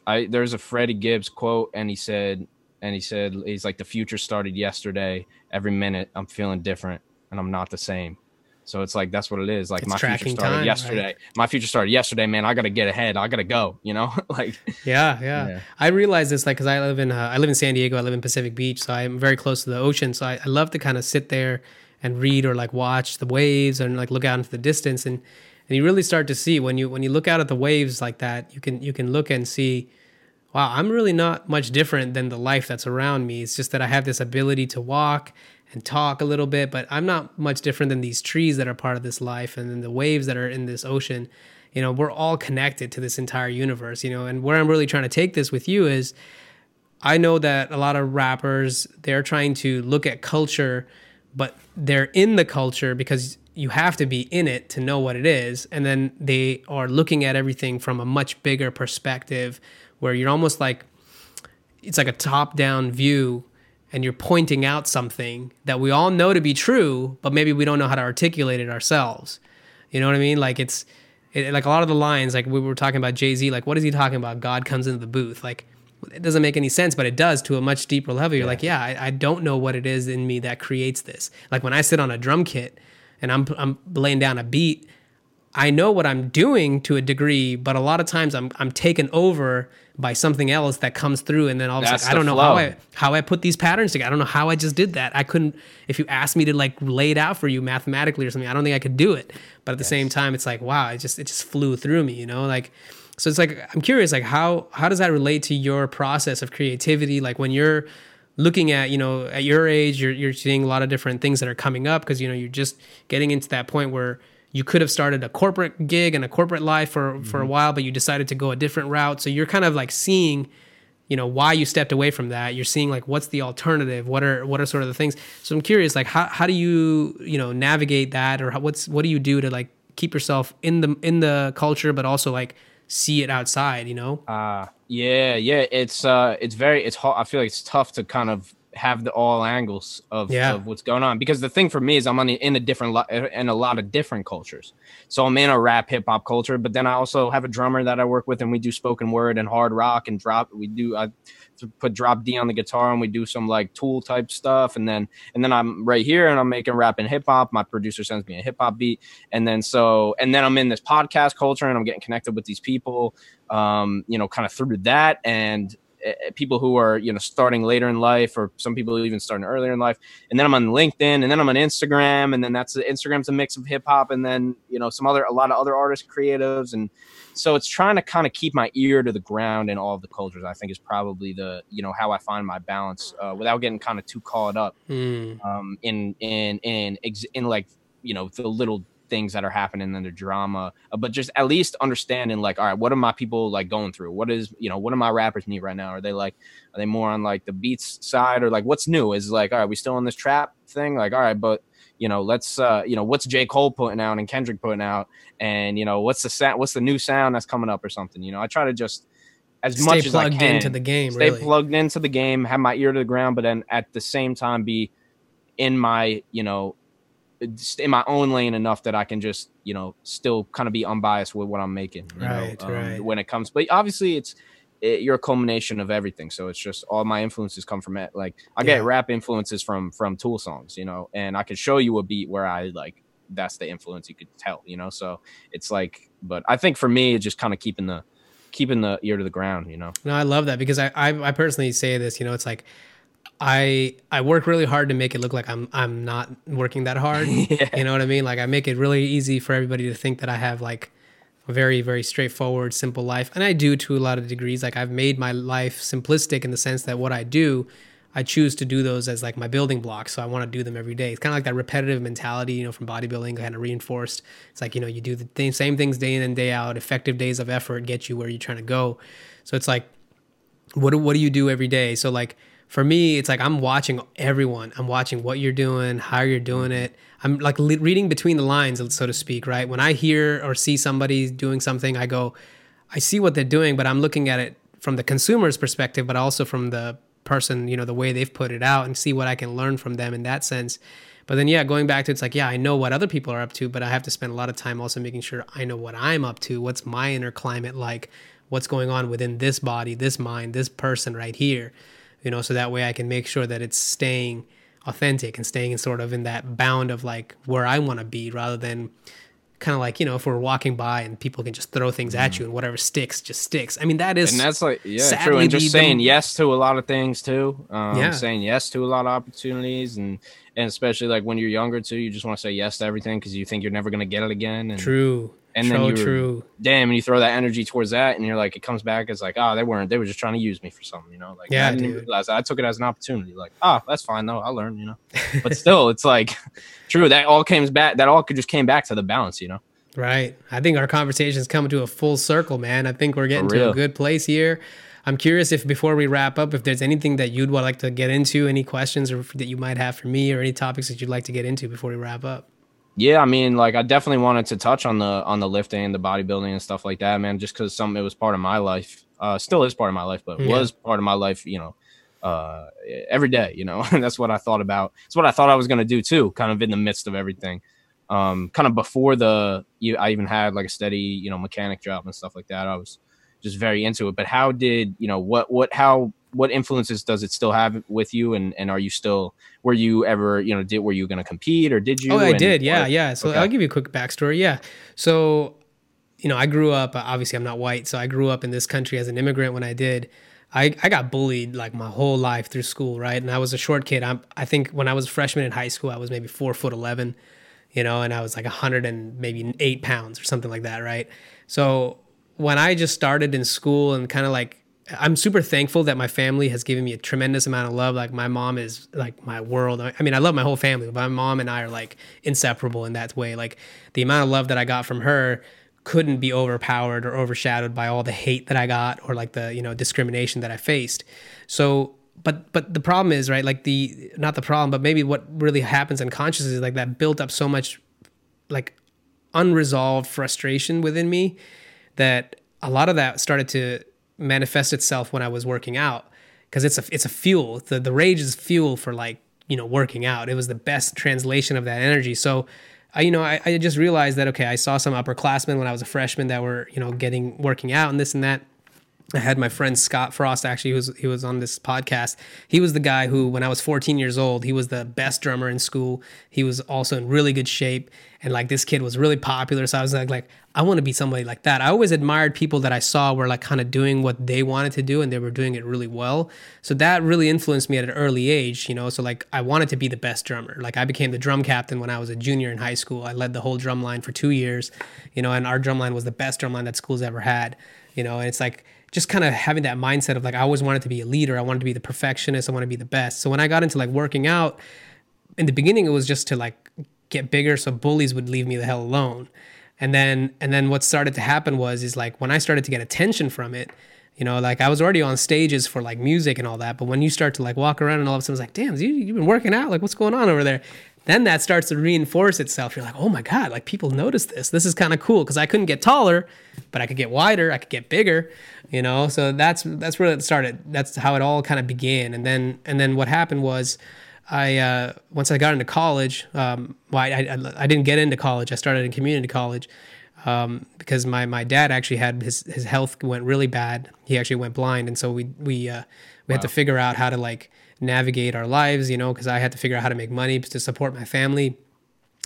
Speaker 2: I there's a Freddie Gibbs quote, and he said, and he said he's like the future started yesterday. Every minute I'm feeling different and I'm not the same. So it's like that's what it is. Like it's my future started time, yesterday. Right? My future started yesterday, man. I gotta get ahead. I gotta go. You know, like
Speaker 1: yeah, yeah, yeah. I realize this like because I live in uh, I live in San Diego. I live in Pacific Beach, so I'm very close to the ocean. So I, I love to kind of sit there and read or like watch the waves and like look out into the distance and and you really start to see when you when you look out at the waves like that you can you can look and see wow i'm really not much different than the life that's around me it's just that i have this ability to walk and talk a little bit, but I'm not much different than these trees that are part of this life and then the waves that are in this ocean. You know, we're all connected to this entire universe, you know, and where I'm really trying to take this with you is I know that a lot of rappers, they're trying to look at culture, but they're in the culture because you have to be in it to know what it is. And then they are looking at everything from a much bigger perspective where you're almost like, it's like a top down view and you're pointing out something that we all know to be true, but maybe we don't know how to articulate it ourselves. You know what I mean? Like it's it, like a lot of the lines, like we were talking about Jay Z, like what is he talking about? God comes into the booth. Like it doesn't make any sense, but it does to a much deeper level. You're yeah. like, yeah, I, I, don't know what it is in me that creates this. Like when I sit on a drum kit and I'm I'm laying down a beat, I know what I'm doing to a degree, but a lot of times I'm I'm taken over by something else that comes through and then all of a sudden I don't know how I how I put these patterns together. I don't know how I just did that. I couldn't if you asked me to like lay it out for you mathematically or something, I don't think I could do it. But at the yes. same time it's like wow, it just it just flew through me, you know? Like so it's like I'm curious like how how does that relate to your process of creativity like when you're looking at you know at your age you're you're seeing a lot of different things that are coming up because you know you're just getting into that point where you could have started a corporate gig and a corporate life for mm-hmm. for a mm-hmm. while but you decided to go a different route. So you're kind of like seeing you know why you stepped away from that. You're seeing like what's the alternative? What are what are sort of the things? So i'm curious like how, how do you you know navigate that? Or how, what's what do you do to like keep yourself in the in the culture but also like see it outside you know?
Speaker 2: Uh yeah yeah. It's uh it's very it's hard i feel like it's tough to kind of have the all angles of, yeah. of what's going on because the thing for me is I'm on in a different lo- in a lot of different cultures. So I'm in a rap hip hop culture, but then I also have a drummer that I work with, and we do spoken word and hard rock and drop. We do I put drop D on the guitar, and we do some like Tool type stuff, and then and then I'm right here and I'm making rap and hip hop. My producer sends me a hip hop beat, and then so and then I'm in this podcast culture, and I'm getting connected with these people, um, you know, kind of through that and people who are you know starting later in life or some people even starting earlier in life and then i'm on linkedin and then i'm on instagram and then that's instagram's a mix of hip-hop and then you know some other a lot of other artists creatives and so it's trying to kind of keep my ear to the ground in all of the cultures i think is probably the you know how i find my balance uh, without getting kind of too caught up mm. um, in in in in like you know the little things that are happening in the drama, uh, but just at least understanding like, all right, what are my people like going through? What is you know what do my rappers need right now? Are they like are they more on like the beats side or like what's new? Is like all right, we still on this trap thing? Like all right, but you know let's uh you know what's J Cole putting out and Kendrick putting out, and you know what's the sound what's the new sound that's coming up or something? You know, I try to just as
Speaker 1: stay
Speaker 2: much as I
Speaker 1: can into the game,
Speaker 2: stay
Speaker 1: really.
Speaker 2: plugged into the game, have my ear to the ground, but then at the same time be in my you know in my own lane enough that I can just you know still kind of be unbiased with what I'm making.
Speaker 1: right,
Speaker 2: know,
Speaker 1: um, right.
Speaker 2: When it comes, but obviously it's it, you're a culmination of everything. So it's just all my influences come from it. Like I get yeah. rap influences from from Tool songs, you know, and I can show you a beat where I like that's the influence you could tell, you know. So it's like, but I think for me, it's just kind of keeping the keeping the ear to the ground, you know.
Speaker 1: No, I love that because I, I I personally say this, you know, it's like I I work really hard to make it look like I'm I'm not working that hard.
Speaker 2: Yeah.
Speaker 1: You know what I mean? Like I make it really easy for everybody to think that I have like a very very straightforward simple life and I do to a lot of degrees. Like I've made my life simplistic in the sense that what I do I choose to do those as like my building blocks. So I want to do them every day. It's kind of like that repetitive mentality, you know, from bodybuilding, kind of reinforced. It's like, you know, you do the th- same things day in and day out. Effective days of effort get you where you're trying to go. So it's like, what what do you do every day? So like for me, it's like I'm watching everyone. I'm watching what you're doing, how you're doing it. I'm like le- reading between the lines, so to speak, right? When I hear or see somebody doing something, I go, I see what they're doing, but I'm looking at it from the consumer's perspective, but also from the person, you know, the way they've put it out and see what I can learn from them in that sense. But then, yeah, going back to it's like, yeah, I know what other people are up to, but I have to spend a lot of time also making sure I know what I'm up to. What's my inner climate like? What's going on within this body, this mind, this person right here? You know, so that way I can make sure that it's staying authentic and staying in sort of in that bound of like where I want to be rather than kind of like you know if we're walking by and people can just throw things at you and whatever sticks just sticks. I mean that is
Speaker 2: and that's like yeah true. and just saying yes to a lot of things too. Um
Speaker 1: Yeah.
Speaker 2: saying yes to a lot of opportunities and and especially like when you're younger too you just want to say yes to everything because you think you're never going to get it again and
Speaker 1: true
Speaker 2: and
Speaker 1: so
Speaker 2: then you
Speaker 1: true
Speaker 2: damn and you throw that energy towards that and you're like it comes back as like oh they weren't they were just trying to use me for something you know like
Speaker 1: Yeah,
Speaker 2: i didn't
Speaker 1: dude.
Speaker 2: realize that. i took it as an opportunity like oh that's fine though i'll learn you know but still it's like true that all came back that all could just came back to the balance you know
Speaker 1: Right. I think our conversation's coming to a full circle, man. I think we're getting to a good place here. I'm curious if before we wrap up, if there's anything that you'd like to get into, any questions or that you might have for me, or any topics that you'd like to get into before we wrap up.
Speaker 2: Yeah, I mean, like I definitely wanted to touch on the on the lifting, and the bodybuilding, and stuff like that, man. Just because some it was part of my life, uh, still is part of my life, but
Speaker 1: Yeah.
Speaker 2: was part of my life, you know, uh, every day. You know, and that's what I thought about. It's what I thought I was gonna do too, kind of in the midst of everything. Um, kind of before the, you, I even had like a steady, you know, mechanic job and stuff like that. I was just very into it. But how did you know what what how what influences does it still have with you? And and are you still were you ever you know did were you going to compete or did you?
Speaker 1: Oh, I
Speaker 2: And-
Speaker 1: did. Yeah,
Speaker 2: or-
Speaker 1: yeah. So
Speaker 2: Okay.
Speaker 1: I'll give you a quick backstory. Yeah. So, you know, I grew up, obviously, I'm not white. So I grew up in this country as an immigrant when I did. I, I got bullied like my whole life through school, right? And I was a short kid. I'm, I think when I was a freshman in high school, I was maybe four foot 11, you know, and I was like a 100 and maybe eight pounds or something like that, right? So when I just started in school and kind of like, I'm super thankful that my family has given me a tremendous amount of love. Like my mom is like my world. I mean, I love my whole family, but my mom and I are like inseparable in that way. Like the amount of love that I got from her couldn't be overpowered or overshadowed by all the hate that I got or like the, you know, discrimination that I faced. So, but but the problem is, right, like the not the problem, but maybe what really happens unconsciously is like that built up so much like unresolved frustration within me that a lot of that started to manifest itself when I was working out because it's a it's a fuel. The the rage is fuel for like you know working out. It was the best translation of that energy. So. I, you know, I, I just realized that okay, I saw some upperclassmen when I was a freshman that were, you know, getting working out and this and that. I had my friend Scott Frost actually, who was he was on this podcast. He was the guy who, when I was 14 years old, he was the best drummer in school. He was also in really good shape, and like this kid was really popular. So I was like, like I want to be somebody like that. I always admired people that I saw were like kind of doing what they wanted to do, and they were doing it really well. So that really influenced me at an early age, you know. So like I wanted to be the best drummer. Like I became the drum captain when I was a junior in high school. I led the whole drum line for two years, you know, and our drum line was the best drum line that school's ever had, you know. And it's like just kind of having that mindset of like I always wanted to be a leader. I wanted to be the perfectionist. I want to be the best. So when I got into like working out, in the beginning it was just to like get bigger so bullies would leave me the hell alone. And then and then what started to happen was is like when I started to get attention from it, you know, like I was already on stages for like music and all that, but when you start to like walk around and all of a sudden it's like, damn, you, you've been working out, like what's going on over there? Then that starts to reinforce itself. You're like, oh my God, like people notice this. This is kind of cool because I couldn't get taller, but I could get wider, I could get bigger, you know. So that's that's where it started. That's how it all kind of began. And then and then what happened was I uh, once I got into college, um, well, I, I, I didn't get into college. I started in community college um, because my, my dad actually had his, his health went really bad. He actually went blind, and so we we uh, we had to figure out how to like navigate our lives, you know, because I had to figure out how to make money to support my family.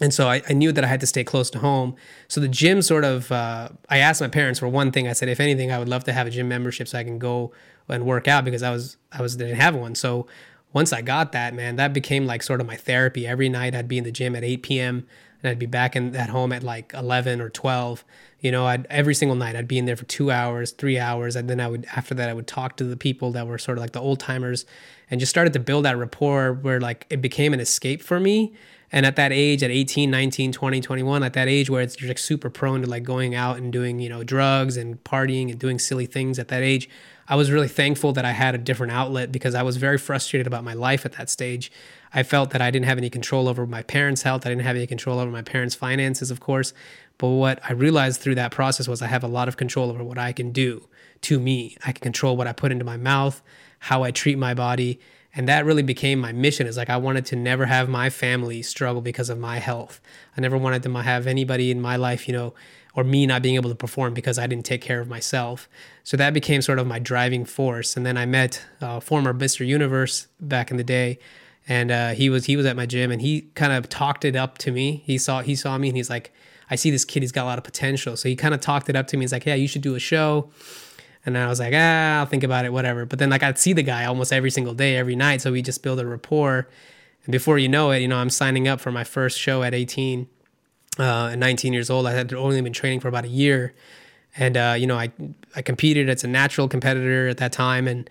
Speaker 1: And so I, I knew that I had to stay close to home. So the gym sort of, uh, I asked my parents for one thing. I said, if anything, I would love to have a gym membership so I can go and work out because I was, I was, didn't have one. So once I got that, man, that became like sort of my therapy. Every night I'd be in the gym at 8 p.m. and I'd be back in at home at like 11 or 12. You know, I'd every single night I'd be in there for two hours, three hours, and then I would after that I would talk to the people that were sort of like the old timers, and just started to build that rapport where like it became an escape for me. And at that age, at 18, 19, 20, 21, at that age where it's you're like super prone to like going out and doing you know drugs and partying and doing silly things at that age, I was really thankful that I had a different outlet because I was very frustrated about my life at that stage. I felt that I didn't have any control over my parents' health. I didn't have any control over my parents' finances, of course. But what I realized through that process was I have a lot of control over what I can do to me. I can control what I put into my mouth, how I treat my body. And that really became my mission is like I wanted to never have my family struggle because of my health. I never wanted to have anybody in my life, you know, or me not being able to perform because I didn't take care of myself. So that became sort of my driving force. And then I met uh, former Mr. Universe back in the day, and uh, he was he was at my gym, and he kind of talked it up to me. He saw he saw me, and he's like, I see this kid. He's got a lot of potential. So he kind of talked it up to me. He's like, Yeah, you should do a show. And I was like, ah, I'll think about it, whatever. But then like I'd see the guy almost every single day, every night. So we just build a rapport. And before you know it, you know, I'm signing up for my first show at 18 uh, at 19 years old. I had only been training for about a year, and uh, you know, I I competed as a natural competitor at that time, and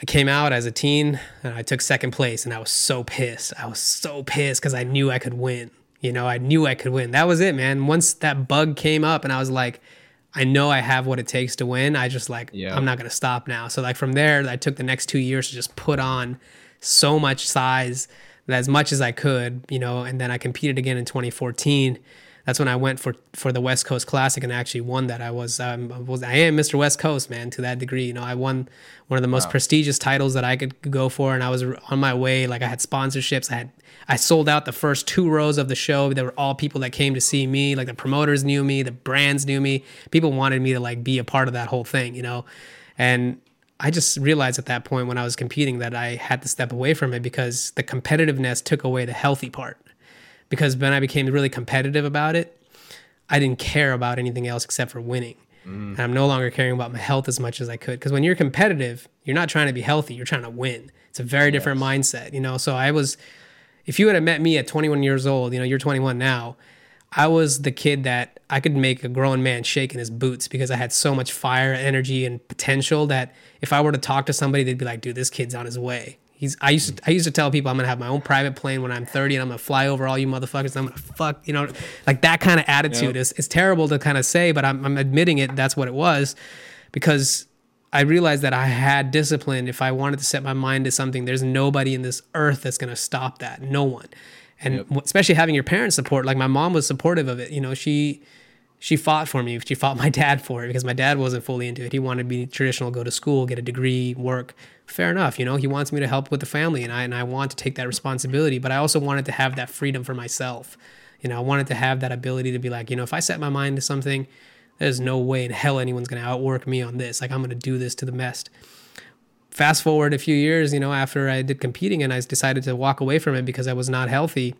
Speaker 1: I came out as a teen and I took second place, and I was so pissed. I was so pissed because I knew I could win. You know, I knew I could win. That was it, man. Once that bug came up, and I was like. I know I have what it takes to win. I just like yeah. I'm not gonna stop now. So like from there, I took the next two years to just put on so much size as much as I could, you know, and then I competed again in 2014. That's when I went for for the West Coast Classic and actually won that. I was um, I was I am Mr. West Coast man to that degree. You know, I won one of the most wow. prestigious titles that I could go for, and I was on my way. Like I had sponsorships. I had I sold out the first two rows of the show. There were all people that came to see me. Like the promoters knew me, the brands knew me. People wanted me to like be a part of that whole thing. You know, and I just realized at that point when I was competing that I had to step away from it because the competitiveness took away the healthy part. Because when I became really competitive about it, I didn't care about anything else except for winning. Mm. And I'm no longer caring about my health as much as I could. Because when you're competitive, you're not trying to be healthy, you're trying to win. It's a very different mindset, you know. So I was, if you would have met me at 21 years old, you know, you're 21 now, I was the kid that I could make a grown man shake in his boots because I had so much fire, energy, and potential that if I were to talk to somebody, they'd be like, "Dude, this kid's on his way." He's. I used. To, I used to tell people I'm gonna have my own private plane when I'm 30, and I'm gonna fly over all you motherfuckers. And I'm gonna fuck. You know, like that kind of attitude yep. is. It's terrible to kind of say, but I'm, I'm admitting it. That's what it was, because I realized that I had discipline. If I wanted to set my mind to something, there's nobody in this earth that's gonna stop that. No one and yep. especially having your parents support like my mom was supportive of it you know she she fought for me. She fought my dad for it because my dad wasn't fully into it. He wanted to be traditional go to school get a degree work. Fair enough you know? He wants me to help with the family and i and i want to take that responsibility but i also wanted to have that freedom for myself. You know i wanted to have that ability to be like you know if i set my mind to something there's no way in hell anyone's to outwork me on this. Like i'm to do this to the best. Fast forward a few years, you know, after I did competing and I decided to walk away from it because I was not healthy,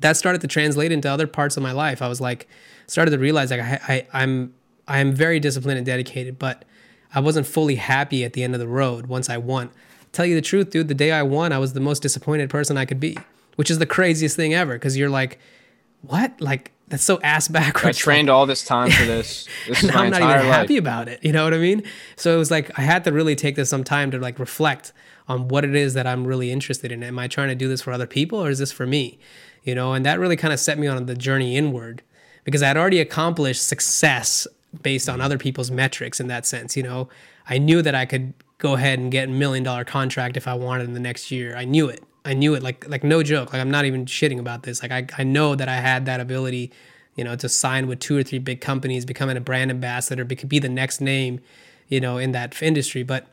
Speaker 1: that started to translate into other parts of my life. I was like, started to realize like I, I I'm I'm very disciplined and dedicated, but I wasn't fully happy at the end of the road once I won. Tell you the truth, dude, the day I won, I was the most disappointed person I could be, which is the craziest thing ever because you're like, what? Like that's so ass backwards.
Speaker 2: I trained all this time for this. This
Speaker 1: is I'm not even happy about it. You know what I mean? So it was like I had to really take this some time to like reflect on what it is that I'm really interested in. Am I trying to do this for other people or is this for me? You know, and that really kind of set me on the journey inward because I had already accomplished success based on other people's metrics in that sense. You know, I knew that I could go ahead and get a million dollar contract if I wanted in the next year. I knew it. I knew it like like no joke. Like I'm not even shitting about this. Like I, I know that I had that ability, you know, to sign with two or three big companies, becoming a brand ambassador, be, be the next name, you know, in that industry. But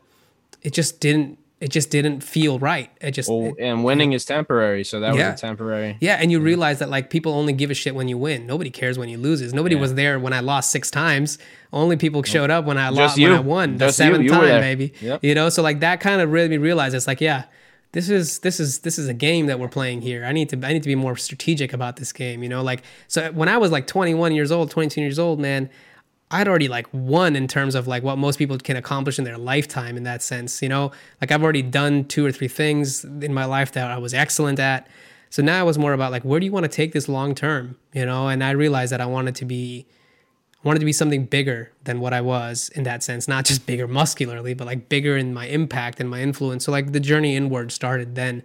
Speaker 1: it just didn't it just didn't feel right. It just well,
Speaker 2: it, and winning is temporary, so that yeah. was a temporary.
Speaker 1: Yeah, and you realize that like people only give a shit when you win. Nobody cares when you loses. Nobody yeah. was there when I lost six times. Only people showed up when I just lost you. when I won the seventh time, baby. Yep. You know, so like that kind of really made me realize it's like yeah this is this is this is a game that we're playing here. I need to I need to be more strategic about this game, you know? Like so when I was like 21 years old, 22 years old, man, I'd already like won in terms of like what most people can accomplish in their lifetime in that sense, you know? Like I've already done two or three things in my life that I was excellent at. So now it was more about like where do you want to take this long term, you know? And I realized that I wanted to be I wanted to be something bigger than what I was in that sense, not just bigger muscularly, but like bigger in my impact and my influence. So like the journey inward started then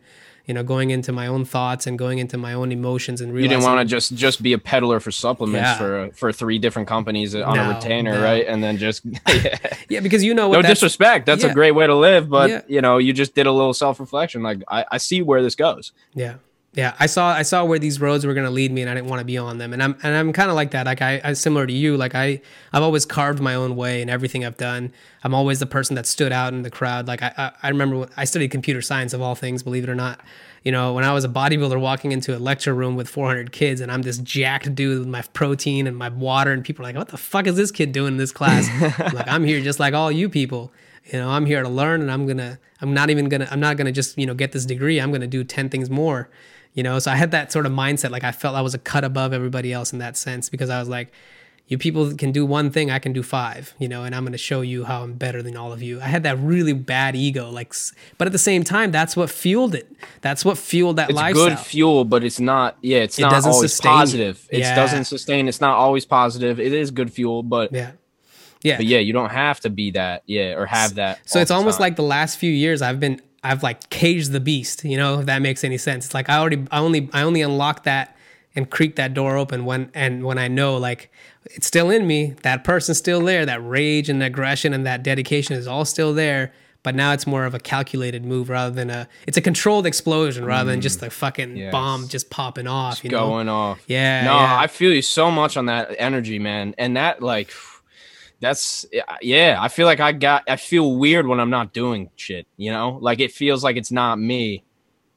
Speaker 1: you know, going into my own thoughts and going into my own emotions and realizing
Speaker 2: you didn't want to just just be a peddler for supplements
Speaker 1: Yeah.
Speaker 2: for uh, for three different companies on
Speaker 1: No,
Speaker 2: a retainer,
Speaker 1: no.
Speaker 2: right? And then just yeah.
Speaker 1: yeah, because you know what
Speaker 2: no
Speaker 1: that's-
Speaker 2: disrespect, that's
Speaker 1: yeah.
Speaker 2: a great way to live, but you know, you just did a little self reflection. Like I, I see where this goes.
Speaker 1: Yeah. Yeah, I saw I saw where these roads were going to lead me and I didn't want to be on them. And I'm and I'm kind of like that. Like I I similar to you, like I I've always carved my own way in everything I've done. I'm always the person that stood out in the crowd. Like I I, I remember when I studied computer science of all things, believe it or not. You know, when I was a bodybuilder walking into a lecture room with 400 kids and I'm this jacked dude with my protein and my water and people are like, "What the fuck is this kid doing in this class?" I'm like, "I'm here just like all you people." you know i'm here to learn and i'm gonna i'm not even gonna i'm not gonna just you know get this degree i'm gonna do 10 things more you know so i had that sort of mindset like i felt i was a cut above everybody else in that sense because i was like you people can do one thing i can do five you know and i'm gonna show you how i'm better than all of you i had that really bad ego like but at the same time that's what fueled it that's what fueled that life.
Speaker 2: It's
Speaker 1: lifestyle
Speaker 2: good fuel, but it's not. Yeah, it's
Speaker 1: It
Speaker 2: not always
Speaker 1: sustain
Speaker 2: positive. It
Speaker 1: Yeah.
Speaker 2: doesn't sustain. It's not always positive. It is good fuel, but
Speaker 1: yeah yeah
Speaker 2: but yeah, you don't have to be that. Yeah, or have that.
Speaker 1: So it's almost
Speaker 2: time.
Speaker 1: like the last few years I've been I've like caged the beast, you know, if that makes any sense. It's like I already I only I only unlock that and creak that door open when and when I know like it's still in me, that person's still there, that rage and aggression and that dedication is all still there. But now it's more of a calculated move rather than a it's a controlled explosion rather than just a fucking
Speaker 2: Mm. Yes.
Speaker 1: bomb just popping off. You know?
Speaker 2: going off.
Speaker 1: Yeah,
Speaker 2: No,
Speaker 1: yeah.
Speaker 2: I feel you so much on that energy, man. And that like that's yeah, I feel like I got I feel weird when I'm not doing shit, you know? Like it feels like it's not me.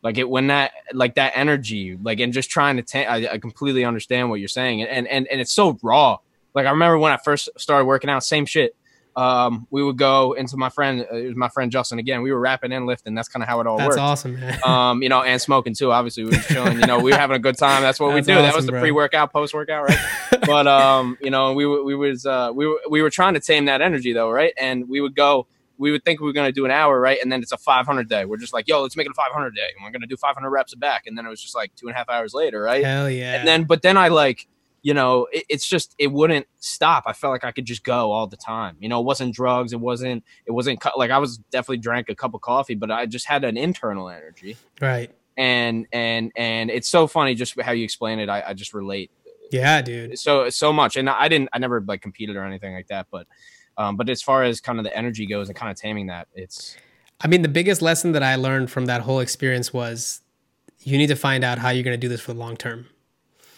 Speaker 2: Like it when that like that energy, like and just trying to ta- I, I completely understand what you're saying. And and and it's so raw. Like I remember when I first started working out, same shit. Um, we would go into my friend, uh, it was my friend Justin again. We were rapping and lifting. That's kind of how it all works.
Speaker 1: That's
Speaker 2: worked
Speaker 1: awesome, man.
Speaker 2: um, you know, and smoking too. Obviously, we were chilling. You know, we were having a good time. That's what
Speaker 1: That's
Speaker 2: we do. that was the pre-workout, post-workout, right? but um, you know, we were we was uh, we were we were trying to tame that energy though, right? And we would go. We would think we were gonna do an hour, right? And then it's a 500 day. We're just like, yo, let's make it a 500 day, and we're gonna do 500 reps of back. And then it was just like two and a half hours later, right?
Speaker 1: Hell yeah.
Speaker 2: And then, but then I like, you know, it, it's just it wouldn't stop. I felt like I could just go all the time. You know, it wasn't drugs. It wasn't. It wasn't like I was definitely drank a cup of coffee, but I just had an internal energy
Speaker 1: right.
Speaker 2: and and and it's so funny just how you explain it i, I just relate
Speaker 1: Yeah, dude.
Speaker 2: so so much and i didn't i never like competed or anything like that but um but as far as kind of the energy goes and kind of taming that it's
Speaker 1: I mean, the biggest lesson that I learned from that whole experience was you need to find out how you're going to do this for the long term.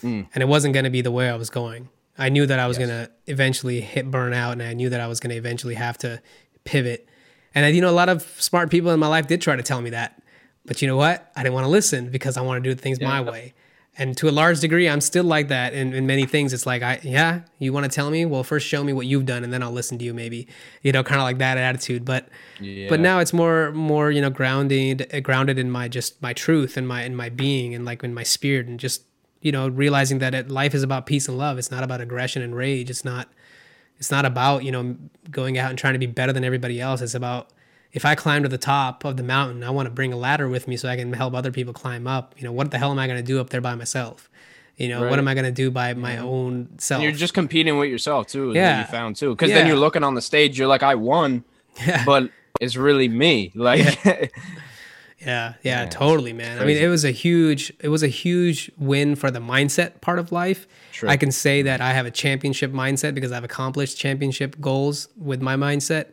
Speaker 2: Mm.
Speaker 1: And it wasn't going to be the way I was going. I knew that I was
Speaker 2: Yes.
Speaker 1: going to eventually hit burnout and I knew that I was going to eventually have to pivot. And you know, a lot of smart people in my life did try to tell me that. But you know what? I didn't want to listen because I want to do things my way. And to a large degree, I'm still like that in, in many things. It's like, I yeah, you want to tell me? Well, first show me what you've done, and then I'll listen to you. Maybe, you know, kind of like that attitude. But
Speaker 2: yeah
Speaker 1: but now it's more more you know grounded grounded in my just my truth and my in my being and like in my spirit and just you know realizing that it, life is about peace and love. It's not about aggression and rage. It's not it's not about you know going out and trying to be better than everybody else. It's about if i climb to the top of the mountain i want to bring a ladder with me so i can help other people climb up. You know what the hell am i going to do up there by myself? You know what am i going to do by my own self
Speaker 2: you're just competing with yourself too
Speaker 1: Yeah.
Speaker 2: you found too. Because then you're looking on the stage you're like i won
Speaker 1: Yeah.
Speaker 2: but it's really me. Like
Speaker 1: Yeah, yeah,
Speaker 2: Yeah,
Speaker 1: totally, man. I mean, it was a huge, it was a huge win for the mindset part of life.
Speaker 2: True.
Speaker 1: I can say that I have a championship mindset because I've accomplished championship goals with my mindset.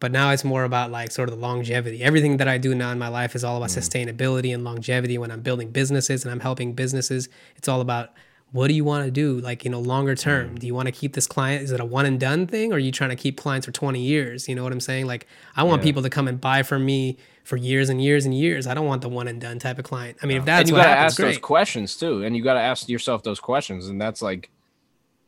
Speaker 1: But now it's more about like sort of the longevity. Everything that I do now in my life is all about mm. sustainability and longevity. When I'm building businesses and I'm helping businesses, it's all about what do you want to do, like you know, longer term. Mm. Do you want to keep this client? Is it a one and done thing, or are you trying to keep clients for 20 years? You know what I'm saying? Like I want
Speaker 2: Yeah.
Speaker 1: people to come and buy from me for years and years and years. I don't want the one and done type of client. I mean, if that's
Speaker 2: and you gotta
Speaker 1: happens,
Speaker 2: ask those questions too and you gotta ask yourself those questions and that's like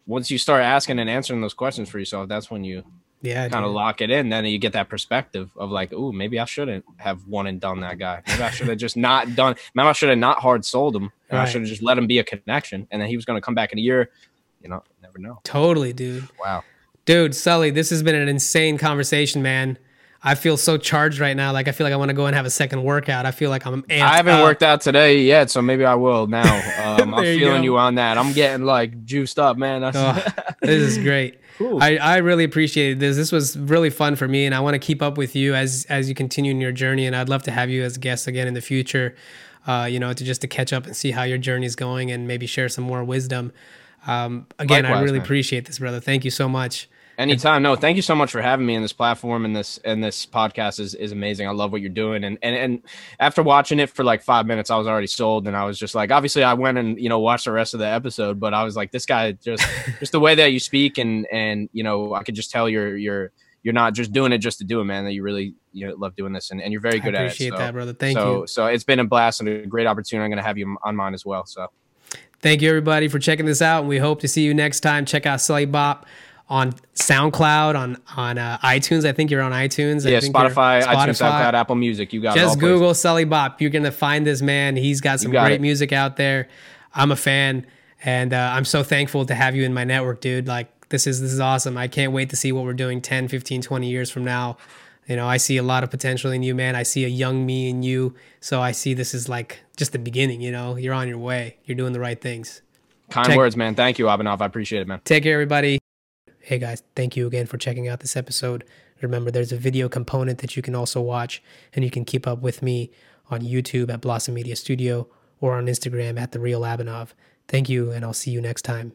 Speaker 2: once you start asking and answering those questions for yourself that's when you
Speaker 1: Yeah,
Speaker 2: kind of lock it in, then you get that perspective of like, oh, maybe I shouldn't have one and done that guy. Maybe I should have just not done. Maybe I should have not hard sold him. And I should have just let him be a connection, and then he was going to come back in a year. You know, never know.
Speaker 1: totally, dude.
Speaker 2: Wow.
Speaker 1: Dude, Sully, this has been an insane conversation, man. I feel so charged right now. Like I feel like I want to go and have a second workout. I feel like I'm.
Speaker 2: I haven't worked out today yet, so maybe I will now. Um, I'm
Speaker 1: you
Speaker 2: feeling
Speaker 1: go.
Speaker 2: you on that. I'm getting like juiced up, man. That's,
Speaker 1: Oh, this is great.
Speaker 2: Cool.
Speaker 1: I, I really appreciated this. This was really fun for me, and I want to keep up with you as as you continue in your journey. And I'd love to have you as a guest again in the future. Uh, you know, to just to catch up and see how your journey is going, and maybe share some more wisdom. Um, again, I really
Speaker 2: man.
Speaker 1: appreciate this, brother. Thank you so much.
Speaker 2: Anytime. No, thank you so much for having me in this platform and this and this podcast is, is amazing. I love what you're doing. And, and and after watching it for like five minutes, I was already sold. And I was just like, obviously I went and, you know, watched the rest of the episode, but I was like, this guy just just the way that you speak and and you know, I could just tell you're you're you're not just doing it just to do it, man, that you really you know love doing this and, and you're very good at it.
Speaker 1: appreciate
Speaker 2: So-
Speaker 1: that, brother. Thank
Speaker 2: so,
Speaker 1: you.
Speaker 2: So it's been a blast and a great opportunity. I'm gonna have you on mine as well. So
Speaker 1: Thank you, everybody, for checking this out. And we hope to see you next time. Check out Sully Bop on SoundCloud, on on uh, iTunes. I think you're on iTunes. I
Speaker 2: yeah,
Speaker 1: you're-
Speaker 2: Spotify, iTunes, SoundCloud, Apple Music. You got
Speaker 1: Just
Speaker 2: places.
Speaker 1: Google Sully Bop. You're gonna find this man. He's got some
Speaker 2: got
Speaker 1: great
Speaker 2: it.
Speaker 1: music out there. I'm a fan, and uh, I'm so thankful to have you in my network, dude. Like this is this is awesome. I can't wait to see what we're doing 10, 15, 20 years from now. You know, I see a lot of potential in you, man. I see a young me in you. So I see this is like just the beginning. You know, you're on your way. You're doing the right things.
Speaker 2: Kind
Speaker 1: Check-
Speaker 2: words, man. Thank you, Abhinav. I appreciate it, man.
Speaker 1: Take care, everybody. Hey, guys, thank you again for checking out this episode. Remember, there's a video component that you can also watch, and you can keep up with me on YouTube at Blossom Media Studio or on Instagram at The Real Abhinav. Thank you, and I'll see you next time.